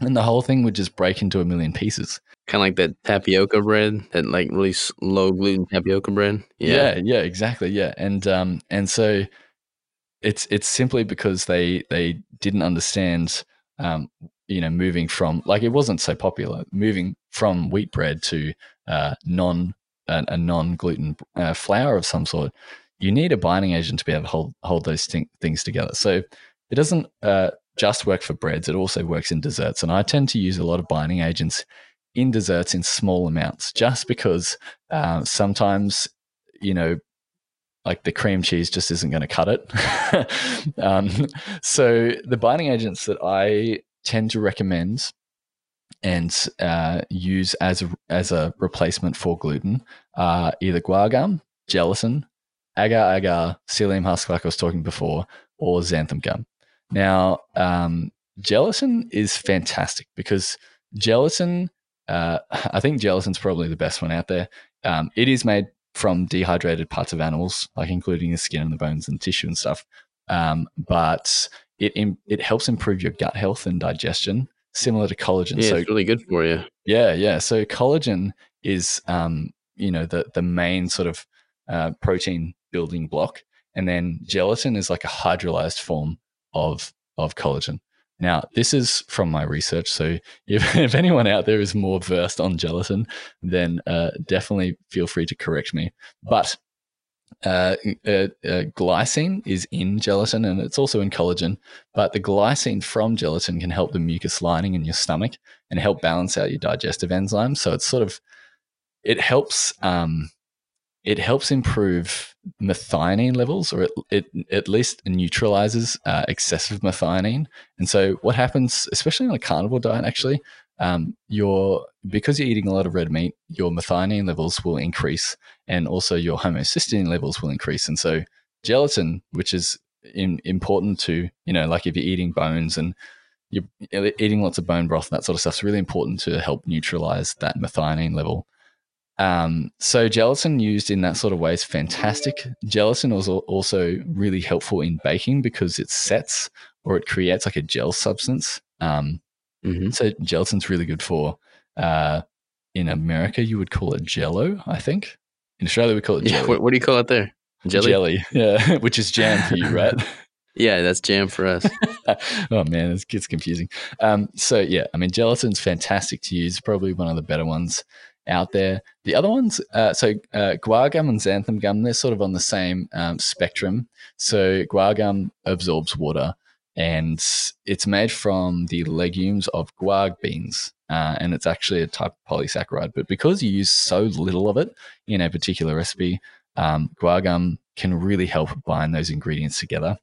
and the whole thing would just break into a million pieces. Kind of like that tapioca bread, that like really low gluten tapioca bread. Yeah. yeah, yeah, exactly. Yeah, and um, and so it's it's simply because they they didn't understand, um, you know, moving from like it wasn't so popular, moving from wheat bread to uh, non a, a non gluten uh, flour of some sort. You need a binding agent to be able to hold hold those th- things together. So it doesn't uh, just work for breads, it also works in desserts. And I tend to use a lot of binding agents in desserts in small amounts just because uh, sometimes, you know, like the cream cheese just isn't going to cut it. [LAUGHS] um, so the binding agents that I tend to recommend and uh, use as a, as a replacement for gluten are either guar gum, gelatin, agar agar, psyllium husk, like I was talking before, or xanthan gum. Now, um, gelatin is fantastic because gelatin, uh, [LAUGHS] I think gelatin's probably the best one out there. Um, it is made from dehydrated parts of animals, like including the skin and the bones and tissue and stuff. Um, but it it helps improve your gut health and digestion, similar to collagen. Yeah, so, it's really good for you. Yeah, yeah. So collagen is, um, you know, the the main sort of uh, protein building block, and then gelatin is like a hydrolyzed form of of collagen. Now, this is from my research. So, if, [LAUGHS] if anyone out there is more versed on gelatin, then uh, definitely feel free to correct me. But uh, uh, uh, glycine is in gelatin and it's also in collagen. But the glycine from gelatin can help the mucus lining in your stomach and help balance out your digestive enzymes. So, it's sort of, it helps um, it helps improve methionine levels, or it, it at least neutralizes uh, excessive methionine. And so, what happens, especially on a carnivore diet, actually, um, your because you're eating a lot of red meat, your methionine levels will increase, and also your homocysteine levels will increase. And so, gelatin, which is in, important to you know, like if you're eating bones and you're eating lots of bone broth and that sort of stuff, is really important to help neutralize that methionine level. Um, so gelatin used in that sort of way is fantastic. Gelatin was also really helpful in baking because it sets or it creates like a gel substance. Um, mm-hmm. So gelatin's really good for. Uh, in America, you would call it Jello, I think. In Australia, we call it jelly. Yeah, what, what do you call it there? Jelly. Jelly, yeah, [LAUGHS] which is jam for you, right? [LAUGHS] yeah, that's jam for us. [LAUGHS] oh man, it gets confusing. Um, so yeah, I mean, gelatin's fantastic to use. Probably one of the better ones out there. The other ones, uh, so uh, guar gum and xanthan gum, they're sort of on the same um, spectrum. So guar gum absorbs water, and it's made from the legumes of guar beans, uh, and it's actually a type of polysaccharide. But because you use so little of it in a particular recipe, um, guar gum can really help bind those ingredients together.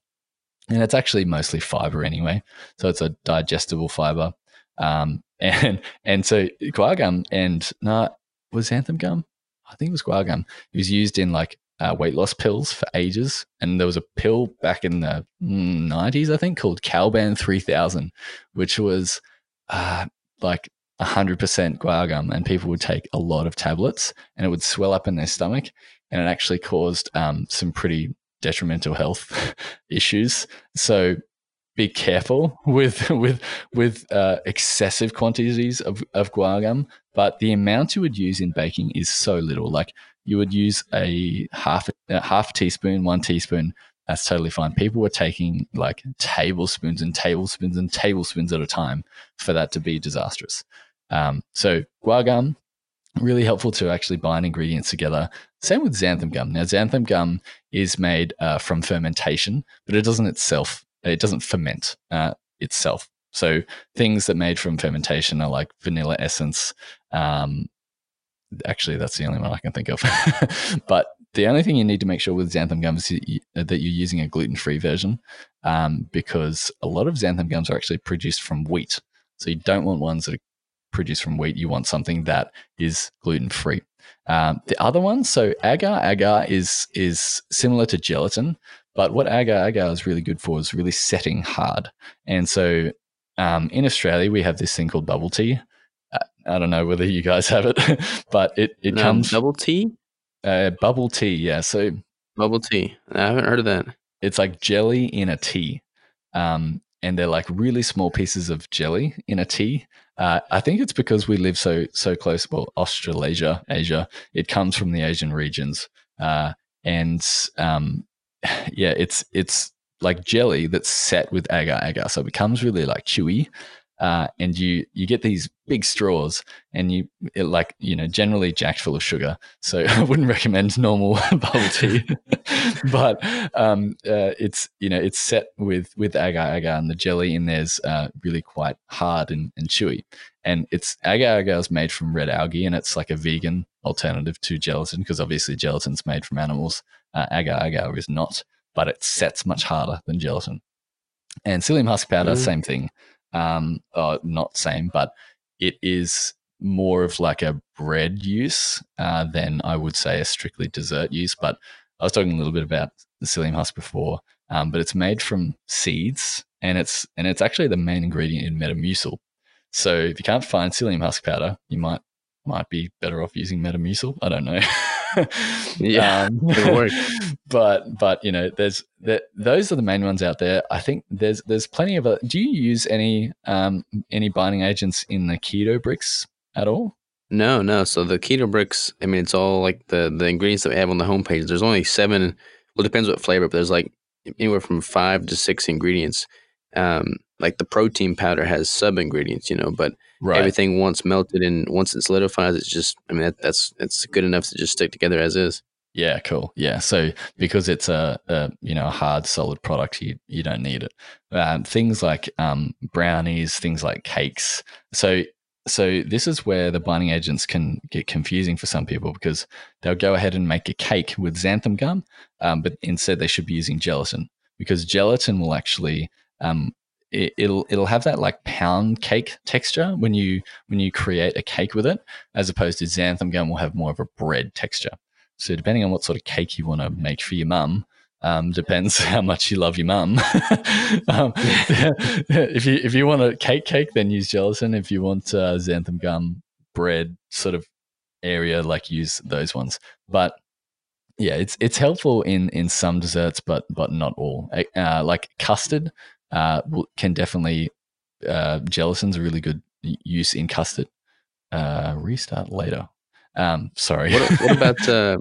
and it's actually mostly fiber anyway. So it's a digestible fiber. Um, and [LAUGHS] and so guar gum and nah, was xanthan gum? I think it was guar gum. It was used in like uh, weight loss pills for ages, and there was a pill back in the nineties, I think, called Cal-Ban three thousand, which was uh, like hundred percent guar gum, and people would take a lot of tablets, and it would swell up in their stomach, and it actually caused um, some pretty detrimental health [LAUGHS] issues. So be careful with with with uh, excessive quantities of, of guar gum, but the amount you would use in baking is so little. Like you would use a half a half teaspoon, one teaspoon. That's totally fine. People were taking like tablespoons and tablespoons and tablespoons at a time for that to be disastrous. Um, so guar gum, really helpful to actually bind ingredients together. Same with xanthan gum. Now, xanthan gum is made uh, from fermentation, but it doesn't itself it doesn't ferment uh, itself. So things that made from fermentation are like vanilla essence. Um, actually, that's the only one I can think of. [LAUGHS] but the only thing you need to make sure with xanthan gums is that you're using a gluten free version um, because a lot of xanthan gums are actually produced from wheat. So you don't want ones that are produced from wheat. You want something that is gluten free. Um, the other one, so agar, agar is is similar to gelatin, but what agar agar is really good for is really setting hard. And so um, in Australia, we have this thing called bubble tea. Uh, I don't know whether you guys [LAUGHS] have it, but it, it comes. Double tea? Uh, bubble tea, yeah. So bubble tea. I haven't heard of that. It's like jelly in a tea. Um, and they're like really small pieces of jelly in a tea. Uh, I think it's because we live so so close. Well, Australasia, Asia. It comes from the Asian regions, uh, and um, [SIGHS] yeah, it's it's like jelly that's set with agar agar, so it becomes really like chewy. Uh, and you you get these big straws, and you it like you know generally jacked full of sugar. So [LAUGHS] I wouldn't recommend normal [LAUGHS] bubble tea, [LAUGHS] but um, uh, it's you know it's set with with agar agar, and the jelly in there's uh, really quite hard and, and chewy. And it's agar agar is made from red algae, and it's like a vegan alternative to gelatin because obviously gelatin's made from animals. Uh, agar agar is not, but it sets much harder than gelatin. And psyllium husk powder, mm. same thing. Um, uh, not same, but it is more of like a bread use uh, than I would say a strictly dessert use. But I was talking a little bit about the psyllium husk before, um, but it's made from seeds, and it's and it's actually the main ingredient in Metamucil. So if you can't find psyllium husk powder, you might might be better off using Metamucil. I don't know. [LAUGHS] yeah, [LAUGHS] um, [LAUGHS] it'll work. But but you know, there's that those are the main ones out there. I think there's there's plenty of. do you use any um any binding agents in the keto bricks at all? No, no. So the keto bricks, I mean, it's all like the the ingredients that we have on the homepage. There's only seven. Well, it depends what flavor, but there's like anywhere from five to six ingredients. Um, like the protein powder has sub ingredients, you know, but right. everything once melted and once it solidifies, it's just, I mean, that, that's, it's good enough to just stick together as is. Yeah, cool. Yeah, so because it's a, a you know a hard solid product, you you don't need it. Um, things like um, brownies, things like cakes. So so this is where the binding agents can get confusing for some people because they'll go ahead and make a cake with xanthan gum, um, but instead they should be using gelatin because gelatin will actually um, it, will it'll have that like pound cake texture when you when you create a cake with it, as opposed to xanthan gum will have more of a bread texture. So depending on what sort of cake you want to make for your mum, um, depends [LAUGHS] how much you love your mum. [LAUGHS] um, [LAUGHS] if you if you want a cake cake, then use gelatin. If you want uh, xanthan gum bread sort of area, like use those ones. But yeah, it's it's helpful in in some desserts, but but not all. Uh, like custard, uh, can definitely uh, gelatin's a really good use in custard. Uh, restart later. Um, sorry. What, what [LAUGHS] about uh,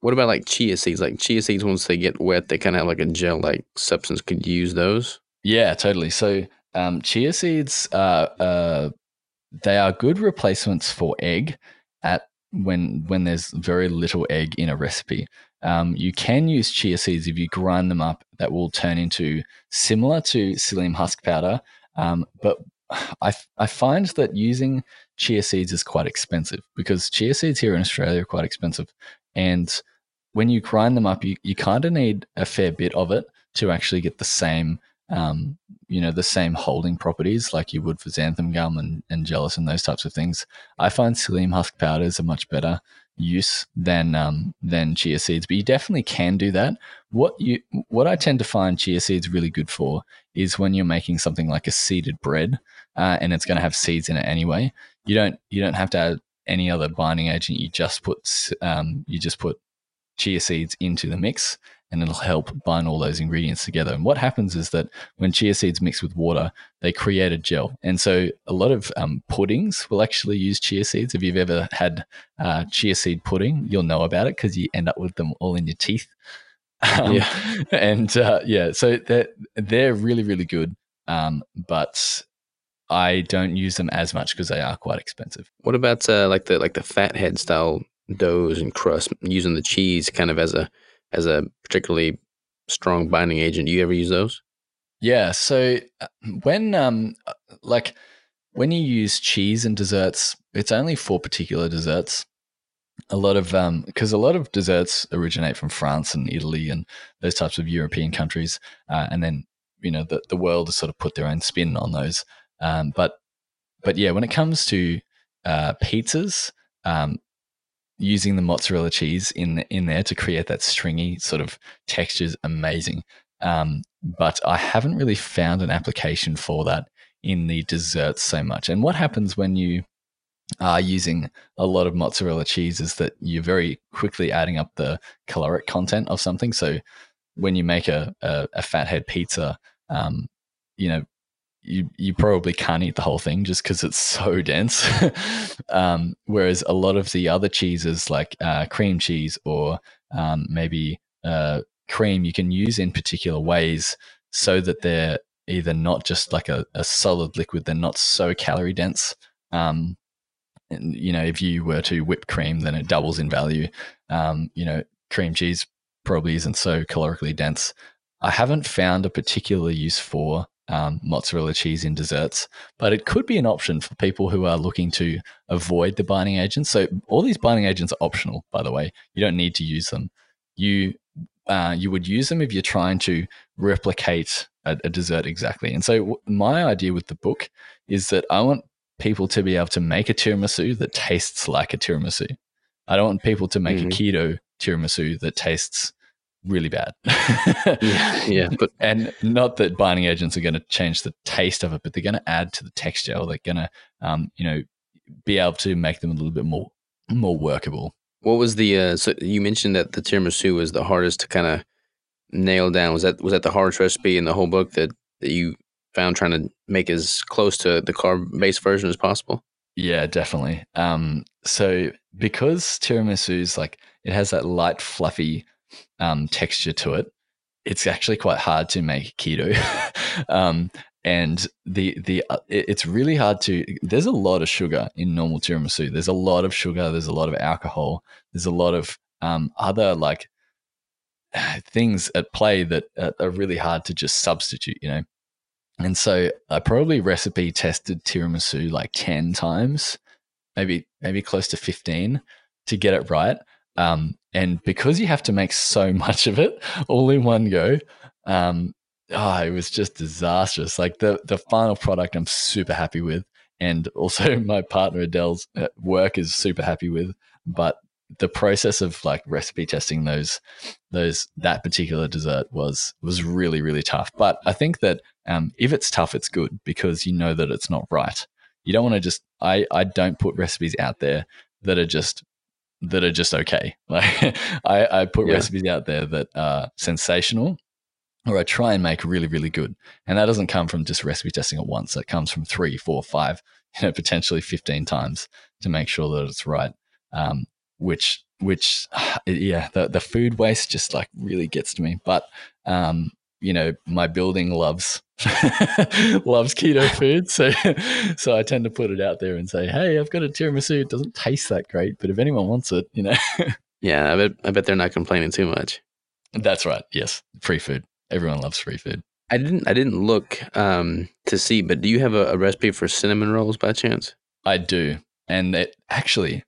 what about like chia seeds? Like chia seeds, once they get wet, they kind of have like a gel-like substance. Could use those? Yeah, totally. So um, chia seeds, uh, uh, they are good replacements for egg at when when there's very little egg in a recipe. Um, you can use chia seeds if you grind them up. That will turn into similar to psyllium husk powder, um, but I, I find that using chia seeds is quite expensive because chia seeds here in Australia are quite expensive. And when you grind them up, you, you kind of need a fair bit of it to actually get the same um, you know, the same holding properties like you would for xanthan gum and, and gelatin, those types of things. I find psyllium husk powders are much better use than um, than chia seeds, but you definitely can do that. What you what I tend to find chia seeds really good for is when you're making something like a seeded bread, uh, and it's going to have seeds in it anyway. You don't you don't have to add any other binding agent. You just put um, you just put chia seeds into the mix, and it'll help bind all those ingredients together. And what happens is that when chia seeds mix with water, they create a gel. And so a lot of um, puddings will actually use chia seeds. If you've ever had uh, chia seed pudding, you'll know about it because you end up with them all in your teeth. [LAUGHS] Um, yeah. And uh, yeah, so they're, they're really, really good. Um, but I don't use them as much because they are quite expensive. What about uh, like the like the fathead style doughs and crust using the cheese kind of as a as a particularly strong binding agent. Do you ever use those? Yeah. So uh, when um uh, like when you use cheese in desserts, it's only for particular desserts. A lot of um because a lot of desserts originate from France and Italy and those types of European countries, uh, and then you know the the world has sort of put their own spin on those. Um, but but yeah, when it comes to uh, pizzas, um, using the mozzarella cheese in in there to create that stringy sort of texture is amazing. Um, but I haven't really found an application for that in the desserts so much. And what happens when you are using a lot of mozzarella cheese is that you're very quickly adding up the caloric content of something. So when you make a, a, a fathead pizza, um, you know, you you probably can't eat the whole thing just because it's so [LAUGHS] dense. um, whereas a lot of the other cheeses, like uh, cream cheese or um, maybe uh, cream, you can use in particular ways so that they're either not just like a, a solid liquid, they're not so calorie dense. Um, and, you know, if you were to whip cream, then it doubles in value. Um, you know, cream cheese probably isn't so calorically dense. I haven't found a particular use for um, mozzarella cheese in desserts, but it could be an option for people who are looking to avoid the binding agents. So all these binding agents are optional, by the way. You don't need to use them. You uh, you would use them if you're trying to replicate a, a dessert exactly. And so w- my idea with the book is that I want people to be able to make a tiramisu that tastes like a tiramisu. I don't want people to make mm-hmm. a keto tiramisu that tastes really bad. [LAUGHS] yeah, yeah, but and not that binding agents are going to change the taste of it, but they're going to add to the texture. Or they're going to, um, you know, be able to make them a little bit more more workable. What was the? Uh, so you mentioned that the tiramisu was the hardest to kind of nail down. Was that was that the hardest recipe in the whole book that that you found trying to make as close to the carb based version as possible? Yeah, definitely. Um, so because tiramisu is like it has that light, fluffy um, texture to it, it's actually quite hard to make keto. [LAUGHS] um, and the the uh, it's really hard to there's a lot of sugar in normal tiramisu. There's a lot of sugar there's a lot of alcohol there's a lot of um, other like [SIGHS] things at play that are really hard to just substitute you know? And so i probably recipe tested tiramisu like 10 times maybe maybe close to 15 to get it right. Um, and because you have to make so [LAUGHS] much of it all in one go, um, oh, it was just disastrous. Like the the final product, I'm super happy with, and [LAUGHS] also my partner Adele's uh, work is super happy with. But the process of like recipe testing those those that particular dessert was was really really tough. But I think that um, if it's tough, it's good because you know that it's not right. You don't want to just I I don't put recipes out there that are just that are just okay. [LAUGHS] Like I, I put yeah. recipes out there that are sensational or I try and make really, really good. And that doesn't come from just recipe testing at once. That comes from three, four, five, [LAUGHS] you know, potentially 15 times to make sure that it's right. Um, which, which, [SIGHS] yeah, the, the food waste just like really gets to me. But, um, you know, my building loves [LAUGHS] loves keto food, so [LAUGHS] so I tend to put it out there and say, "Hey, I've got a tiramisu. It doesn't taste that great, but if anyone wants it, you know." [LAUGHS] yeah, I bet I bet they're not complaining too much. That's right. Yes, free food. Everyone loves free food. I didn't I didn't look um, to see, but do you have a, a recipe for cinnamon rolls by chance? I do, and it actually,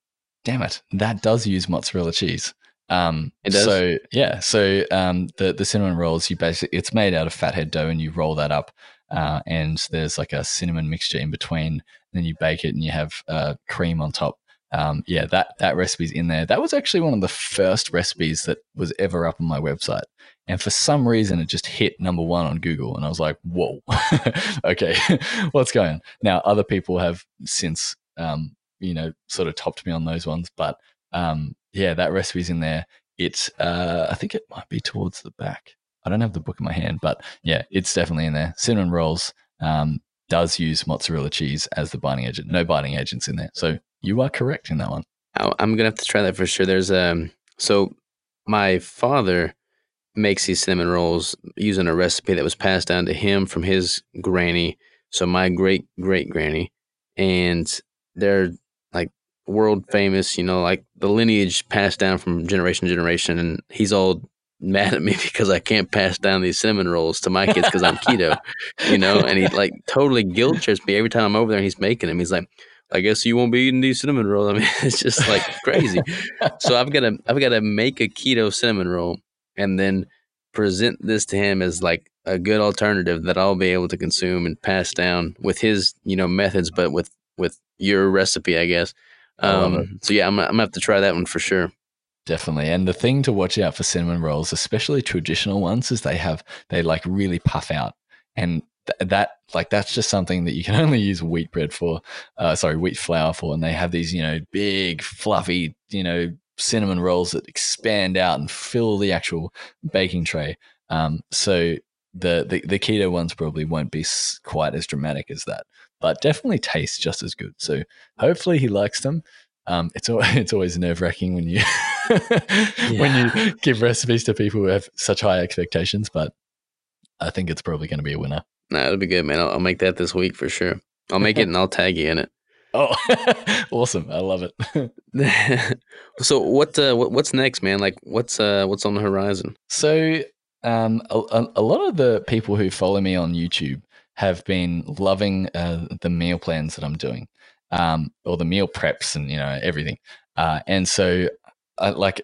damn it, that does use mozzarella cheese. Um, It does? So yeah, so um, the the cinnamon rolls, you basically it's made out of fathead dough, and you roll that up, uh, and there's like a cinnamon mixture in between. And Then you bake it, and you have uh, cream on top. Um, yeah, that that recipe's in there. That was actually one of the first recipes that was ever up on my website, and for some reason, it just hit number one on Google, and I was like, "Whoa, [LAUGHS] okay, [LAUGHS] what's going on?" Now, other people have since, um, you know, sort of topped me on those ones, but um, yeah, that recipe's in there. It's uh, I think it might be towards the back. I don't have the book in my hand, but yeah, it's definitely in there. Cinnamon rolls um, does use mozzarella cheese as the binding agent. No binding agents in there, so you are correct in that one. I'm gonna have to try that for sure. There's um, so my father makes these cinnamon rolls using a recipe that was passed down to him from his granny. So my great great granny, and they're world famous. You know, like the lineage passed down from generation to generation. And he's all mad at me [LAUGHS] because I can't pass down these cinnamon rolls to my kids because I'm keto. You know, and he like totally guilt trips me every time I'm over there and he's making them. He's like. I guess you won't be eating these cinnamon rolls. I mean, [LAUGHS] it's just like crazy. so I've got to I've got to make a keto cinnamon roll and then present this to him as like a good alternative that I'll be able to consume and pass down with his you know methods, but with with your recipe, I guess. Um, so yeah, I'm, I'm gonna have to try that one for sure. Definitely. And the thing to watch out for cinnamon rolls, especially traditional ones, is they have they like really puff out. And th- that like that's just something that you can [LAUGHS] only use wheat bread for, uh, sorry, wheat flour for. And they have these, you know, big, fluffy, you know, cinnamon rolls that expand out and fill the actual baking tray. Um, so the, the the keto ones probably won't be quite as dramatic as that, but definitely taste just as good. So hopefully he likes them. Um, it's al- [LAUGHS] it's always nerve wracking when you [LAUGHS] when you give recipes to people who have such high expectations, but I think it's probably going to be a winner. Nah, it'll be good, man. I'll, I'll make that this week for sure. I'll make it and I'll tag you in it. Oh, [LAUGHS] awesome! I love it. so what uh, what what's next, man? Like what's uh what's on the horizon? So, um, a- a lot of the people who follow me on YouTube have been loving uh, the meal plans that I'm doing, um, or the meal preps and you know everything. Uh, and so, I, like,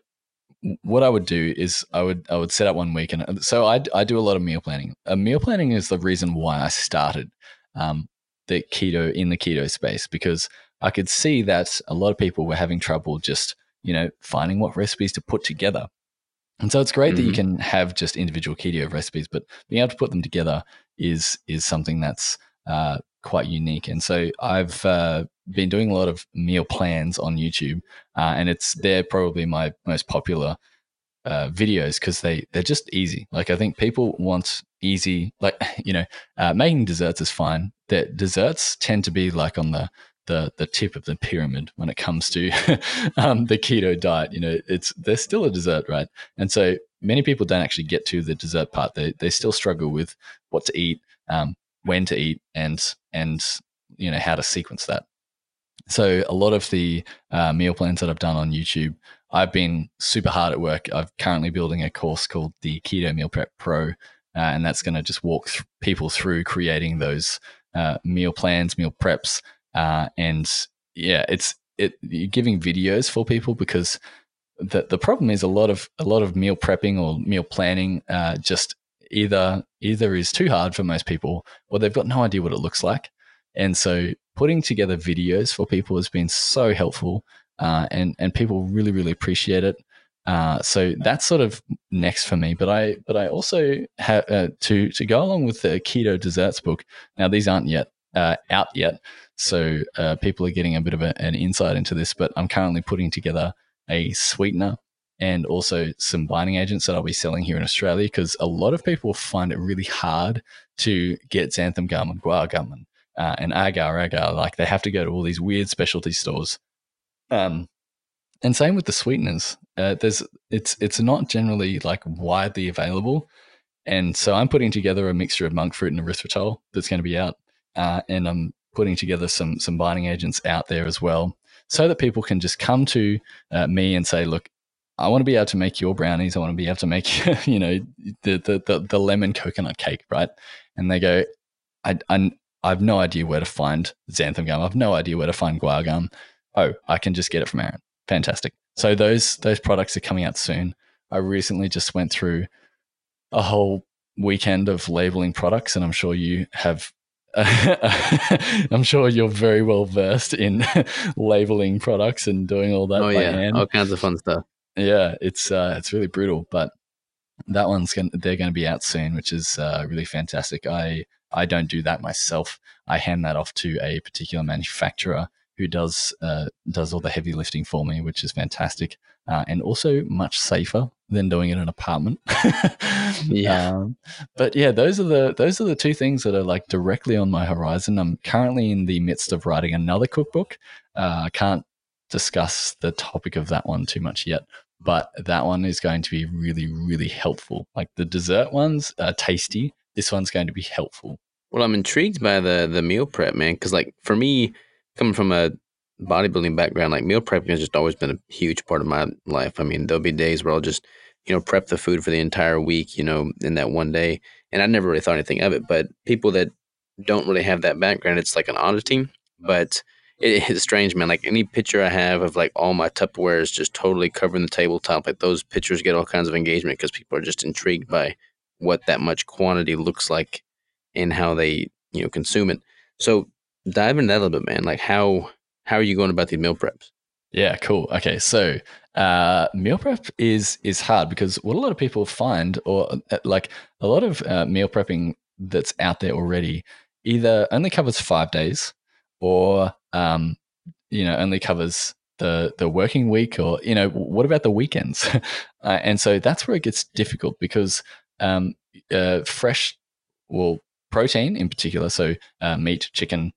what I would do is I would I would set up one week, and so I I do a lot of meal planning. Uh, meal planning is the reason why I started um, the keto in the keto space because I could see that a lot of people were having trouble just you know finding what recipes to put together. And so it's great that you Mhm. can have just individual keto recipes, but being able to put them together is is something that's uh, quite unique. And so I've uh, been doing a lot of meal plans on YouTube, uh, and it's they're probably my most popular uh, videos because they they're just easy. Like I think people want easy, like [LAUGHS] you know, uh, making desserts is fine. That desserts tend to be like on the the the tip of the pyramid when it comes to [LAUGHS] um, the keto diet. You know, it's they're still a dessert, right? And so many people don't actually get to the dessert part. They they still struggle with what to eat, um, when to eat, and and you know how to sequence that. So a lot of the uh, meal plans that I've done on YouTube, I've been super hard at work. I'm currently building a course called the Keto Meal Prep Pro, uh, and that's going to just walk th- people through creating those uh, meal plans, meal preps, uh, and yeah, it's it you're giving videos for people because the the problem is a lot of a lot of meal prepping or meal planning uh, just either either is too hard for most people or they've got no idea what it looks like, and so putting together videos for people has been so helpful, uh, and and people really really appreciate it. Uh, so that's sort of next for me. But I but I also have uh, to to go along with the keto desserts book. Now these aren't yet uh, out yet, so uh, people are getting a bit of a, an insight into this. But I'm currently putting together a sweetener and also some binding agents that I'll be selling here in Australia because a lot of people find it really hard to get xanthan gum and guar gum and, uh, and agar agar. Like they have to go to all these weird specialty stores. Um, and same with the sweeteners. Uh, there's it's it's not generally like widely available, and so I'm putting together a mixture of monk fruit and erythritol that's going to be out, uh, and I'm putting together some some binding agents out there as well, so that people can just come to uh, me and say, look, I want to be able to make your brownies. I want to be able to make [LAUGHS] you know the the the, the lemon coconut cake, right? And they go, I, I I've no idea where to find xanthan gum. I've no idea where to find guar gum. Oh, I can just get it from Aaron fantastic. so those those products are coming out soon. I recently just went through a whole weekend of labeling products, and I'm sure you have. [LAUGHS] I'm sure you're very well versed in [LAUGHS] labeling products and doing all that. Oh yeah, hand. all kinds of fun stuff. Yeah, it's uh, it's really brutal, but that one's going they're going to be out soon, which is uh, really fantastic. I I don't do that myself. I hand that off to a particular manufacturer who does uh, does all the heavy lifting for me, which is fantastic, uh, and also much safer than doing it in an apartment. [LAUGHS] yeah, um, but yeah, those are the those are the two things that are like directly on my horizon. I'm currently in the midst of writing another cookbook. Uh, I can't discuss the topic of that one too much yet, but that one is going to be really really helpful. Like the dessert ones are tasty. This one's going to be helpful. Well, I'm intrigued by the the meal prep, man, because like for me, coming from a bodybuilding background, like meal prepping has just always been a huge part of my life. I mean, there'll be days where I'll just, you know, prep the food for the entire week, you know, in that one day. And I never really thought anything of it. But people that don't really have that background, it's like an oddity. But it, [LAUGHS] it's strange, man. Like any picture I have of like all my Tupperware is just totally covering the tabletop. Like those pictures get all kinds of engagement because people are just intrigued by what that much quantity looks like and how they, you know, consume it. So dive into that a little bit, man. Like how how are you going about these meal preps? Yeah, cool. Okay, so uh, meal prep is is hard because what a lot of people find, or uh, like a lot of uh, meal prepping that's out there already, either only covers five days, or um, you know only covers the the working week, or you know what about the weekends? [LAUGHS] uh, and so that's where it gets difficult because um, uh, fresh, well, protein in particular, so uh, meat, chicken,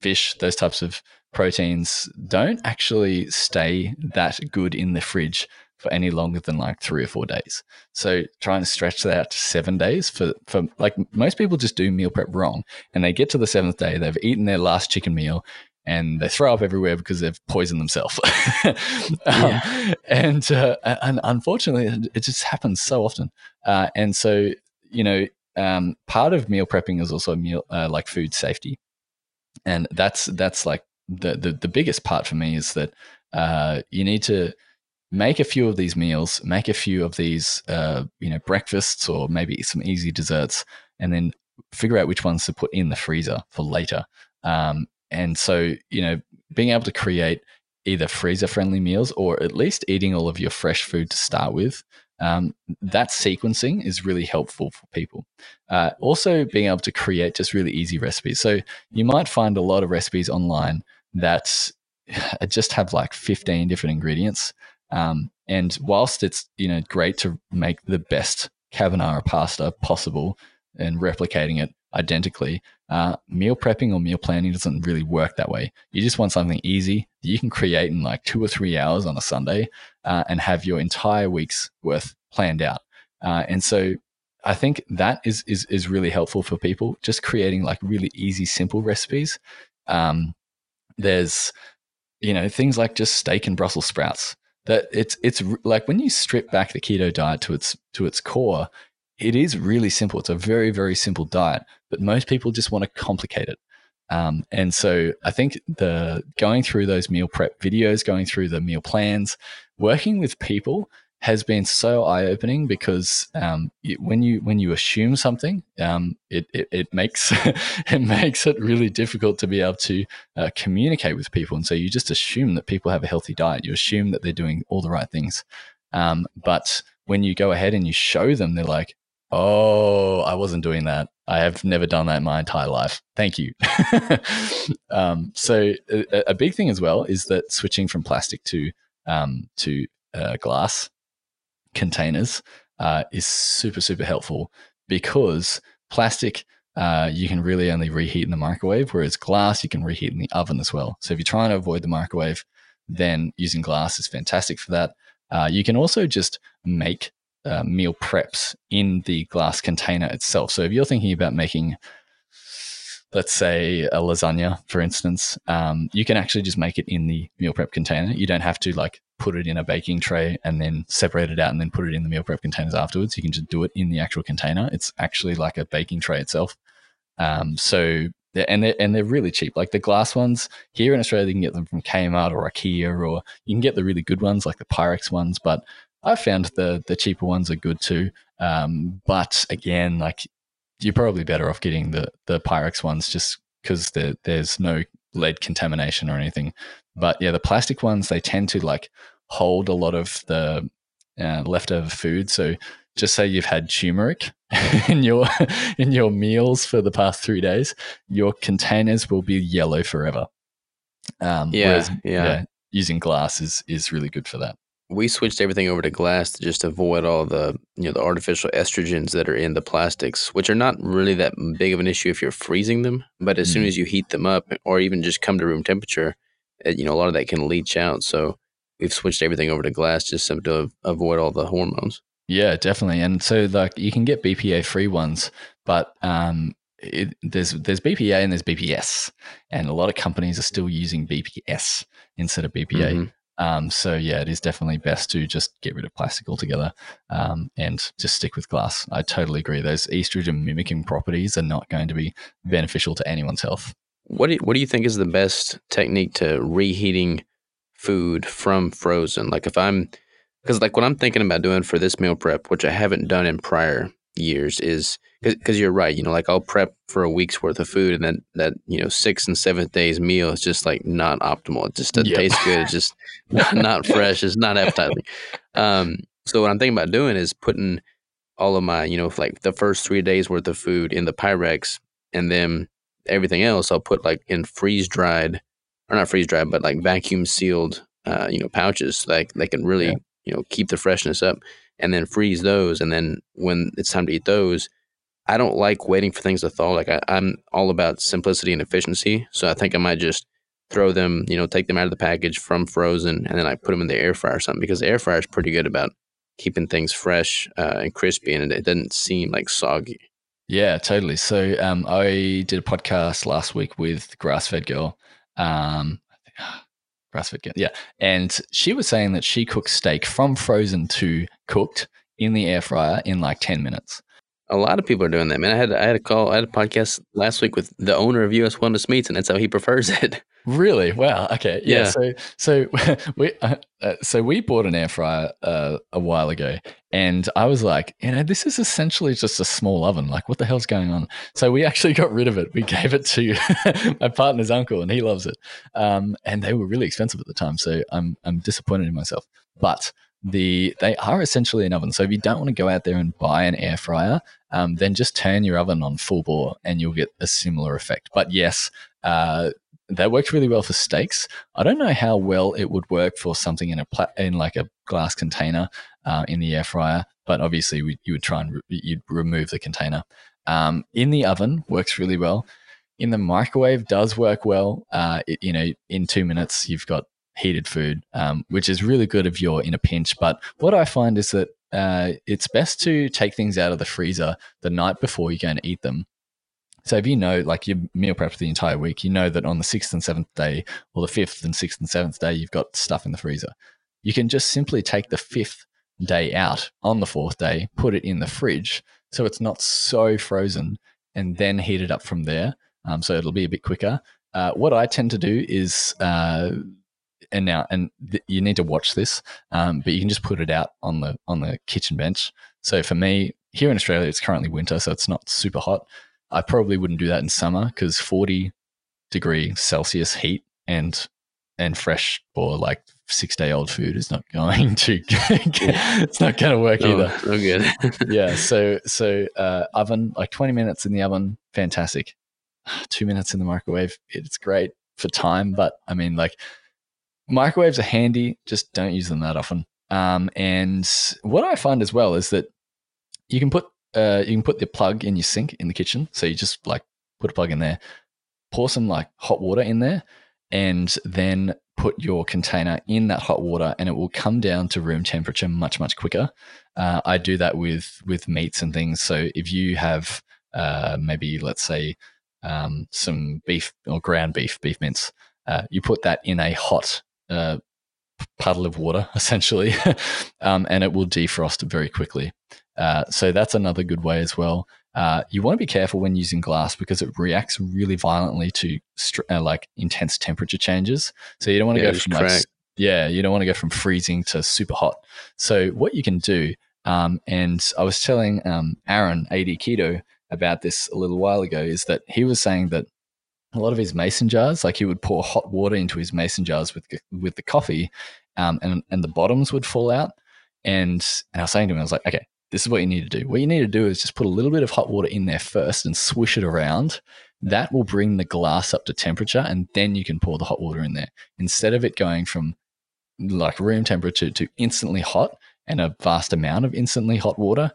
fish, those types of proteins don't actually stay that good in the fridge for any longer than like three or four days. So trying to stretch that out to seven days for, for like most people just do meal prep wrong and they get to the seventh day, they've eaten their last chicken meal and they throw up everywhere because they've poisoned themselves. [LAUGHS] um, yeah. and, uh, and unfortunately, it just happens so often. Uh, and so, you know, um, part of meal prepping is also meal uh, like food safety and that's that's like the, the the biggest part for me is that uh, you need to make a few of these meals, make a few of these uh, you know breakfasts or maybe some easy desserts, and then figure out which ones to put in the freezer for later. Um, and so you know being able to create either freezer friendly meals or at least eating all of your fresh food to start with um, that sequencing is really helpful for people. Uh, also, being able to create just really easy recipes. So, you might find a lot of recipes online that [LAUGHS] just have like 15 different ingredients. Um, and whilst it's you know great to make the best carbonara pasta possible and replicating it identically, uh, meal prepping or meal planning doesn't really work that way. You just want something easy that you can create in like two or three hours on a Sunday uh, and have your entire week's worth planned out. Uh, and so I think that is, is, is really helpful for people, just creating like really easy, simple recipes. Um, there's, you know, things like just steak and Brussels sprouts that it's, it's like when you strip back the keto diet to its, to its core, it is really simple. It's a very, very simple diet, but most people just want to complicate it. Um, and so I think the going through those meal prep videos, going through the meal plans, working with people has been so eye opening because um, when you when you assume something, um, it, it, it makes [LAUGHS] it makes it really difficult to be able to uh, communicate with people, and so you just assume that people have a healthy diet. You assume that they're doing all the right things, um, but when you go ahead and you show them, they're like, Oh, I wasn't doing that. I have never done that in my entire life. Thank you. [LAUGHS] um, so a, a, big thing as well is that switching from plastic to um, to uh, glass containers uh, is super super helpful because plastic uh, you can really only reheat in the microwave, whereas glass you can reheat in the oven as well. So if you're trying to avoid the microwave, then using glass is fantastic for that. Uh, you can also just make uh, meal preps in the glass container itself. So if you're thinking about making, let's say, a lasagna, for instance, um, you can actually just make it in the meal prep container. You don't have to like put it in a baking tray and then separate it out and then put it in the meal prep containers afterwards. You can just do it in the actual container. It's actually like a baking tray itself. Um, so and they're and they're really cheap. Like the glass ones here in Australia, you can get them from Kmart or IKEA, or you can get the really good ones like the Pyrex ones. But I found the the cheaper ones are good too. Um, but again, like you're probably better off getting the the Pyrex ones just because there's no lead contamination or anything. But yeah, the plastic ones they tend to like hold a lot of the uh, leftover food. So just say you've had turmeric [LAUGHS] in your in your meals for the past three days, your containers will be yellow forever. Um, yeah, whereas, yeah, yeah. Using glass is is really good for that. We switched everything over to glass to just avoid all the you know the artificial estrogens that are in the plastics, which are not really that big of an issue if you're freezing them. But as mm. soon as you heat them up, or even just come to room temperature, it, you know a lot of that can leach out. So we've switched everything over to glass just to avoid all the hormones. Yeah, definitely. And so like you can get BPA free ones, but um, it, there's there's BPA and there's BPS, and a lot of companies are still using BPS instead of BPA. Mm-hmm. Um, so yeah, it is definitely best to just get rid of plastic altogether um, and just stick with glass. I totally agree. Those estrogen mimicking properties are not going to be beneficial to anyone's health. What do you, what do you think is the best technique to reheating food from frozen? Like if I'm because like what I'm thinking about doing for this meal prep, which I haven't done in prior years, is because you're right. You know, like I'll prep for a week's worth of food, and then that you know sixth and seventh day's meal is just like not optimal. It just doesn't yep. taste good. It's just [LAUGHS] not, not fresh. It's not appetizing. Um, so what I'm thinking about doing is putting all of my, you know, like the first three days worth of food in the Pyrex, and then everything else I'll put like in freeze dried, or not freeze dried, but like vacuum sealed, uh, you know, pouches. Like they can really yeah you know keep the freshness up and then freeze those and then when it's time to eat those i don't like waiting for things to thaw like I, i'm all about simplicity and efficiency so i think i might just throw them you know take them out of the package from frozen and then i put them in the air fryer or something because the air fryer is pretty good about keeping things fresh uh, and crispy and it doesn't seem like soggy. Yeah totally so um, i did a podcast last week with grass-fed girl um, Yeah. And she was saying that she cooks steak from frozen to cooked in the air fryer in like 10 minutes. A lot of people are doing that, man. I had I had a call, I had a podcast last week with the owner of US Wellness Meats, and that's how he prefers [LAUGHS] it. Really? Wow. Okay. Yeah. yeah. So so [LAUGHS] we uh, uh, so we bought an air fryer uh, a while ago, and I was like, you know, this is essentially just a small oven. Like, what the hell's going on? So we actually [LAUGHS] got rid of it. We gave it to my partner's uncle, and he loves it. Um, and they were really expensive at the time, so I'm I'm disappointed in myself. But the they are essentially an oven. So if you don't want to go out there and buy an air fryer, um, then just turn your oven on full bore, and you'll get a similar effect. But yes. Uh, that works really well for steaks. I don't know how well it would work for something in a pla- in like a glass container uh, in the air fryer, but obviously we, you would try and re- you'd remove the container. Um, in the oven works really well. In the microwave does work well. Uh, it, you know, in two minutes you've got heated food, um, which is really good if you're in a pinch. But what I find is that uh, it's best to take things out of the freezer the night before you're going to eat them so if you know, like your meal prep for the entire week, you know that on the sixth and seventh day, or the fifth and sixth and seventh day, you've got stuff in the freezer. You can just simply take the fifth day out on the fourth day, put it in the fridge, so it's not so frozen, and then heat it up from there. Um, so it'll be a bit quicker. Uh, what I tend to do is, uh, and now, and th- you need to watch this, um, but you can just put it out on the on the kitchen bench. So for me, here in Australia, it's currently winter, so it's not super hot. I probably wouldn't do that in summer because 40 degree Celsius heat and and fresh or like six day old food is not [LAUGHS] going to [LAUGHS] it's not going to work oh, either. Oh, good. [LAUGHS] yeah. So so uh, oven like 20 minutes in the oven, fantastic. [SIGHS] Two minutes in the microwave, it's great for time, but I mean like microwaves are handy. Just don't use them that often. Um, and what I find as well is that you can put uh, you can put the plug in your sink in the kitchen. So you just like put a plug in there, pour some like hot water in there, and then put your container in that hot water, and it will come down to room temperature much much quicker. Uh, I do that with with meats and things. So if you have uh, maybe let's say um, some beef or ground beef beef mince, uh, you put that in a hot uh, puddle of water [LAUGHS] essentially, um, and it will defrost very quickly. Uh, so that's another good way as well. uh, you want to be careful when using glass because it reacts really violently to uh, like intense temperature changes. So you don't want to Yeah, go from like, yeah, you don't want to go from freezing to super hot. So what you can do, um, and I was telling um, Aaron AD Keto about this a little while ago, is that he was saying that a lot of his mason jars, like he would pour hot water into his mason jars with with the coffee, um, and and the bottoms would fall out. And and I was saying to him, I was like, okay, this is what you need to do. What you need to do is just put a little bit of hot water in there first and swish it around. That will bring the glass up to temperature, and then you can pour the hot water in there instead of it going from like room temperature to instantly hot and a vast amount of instantly hot water.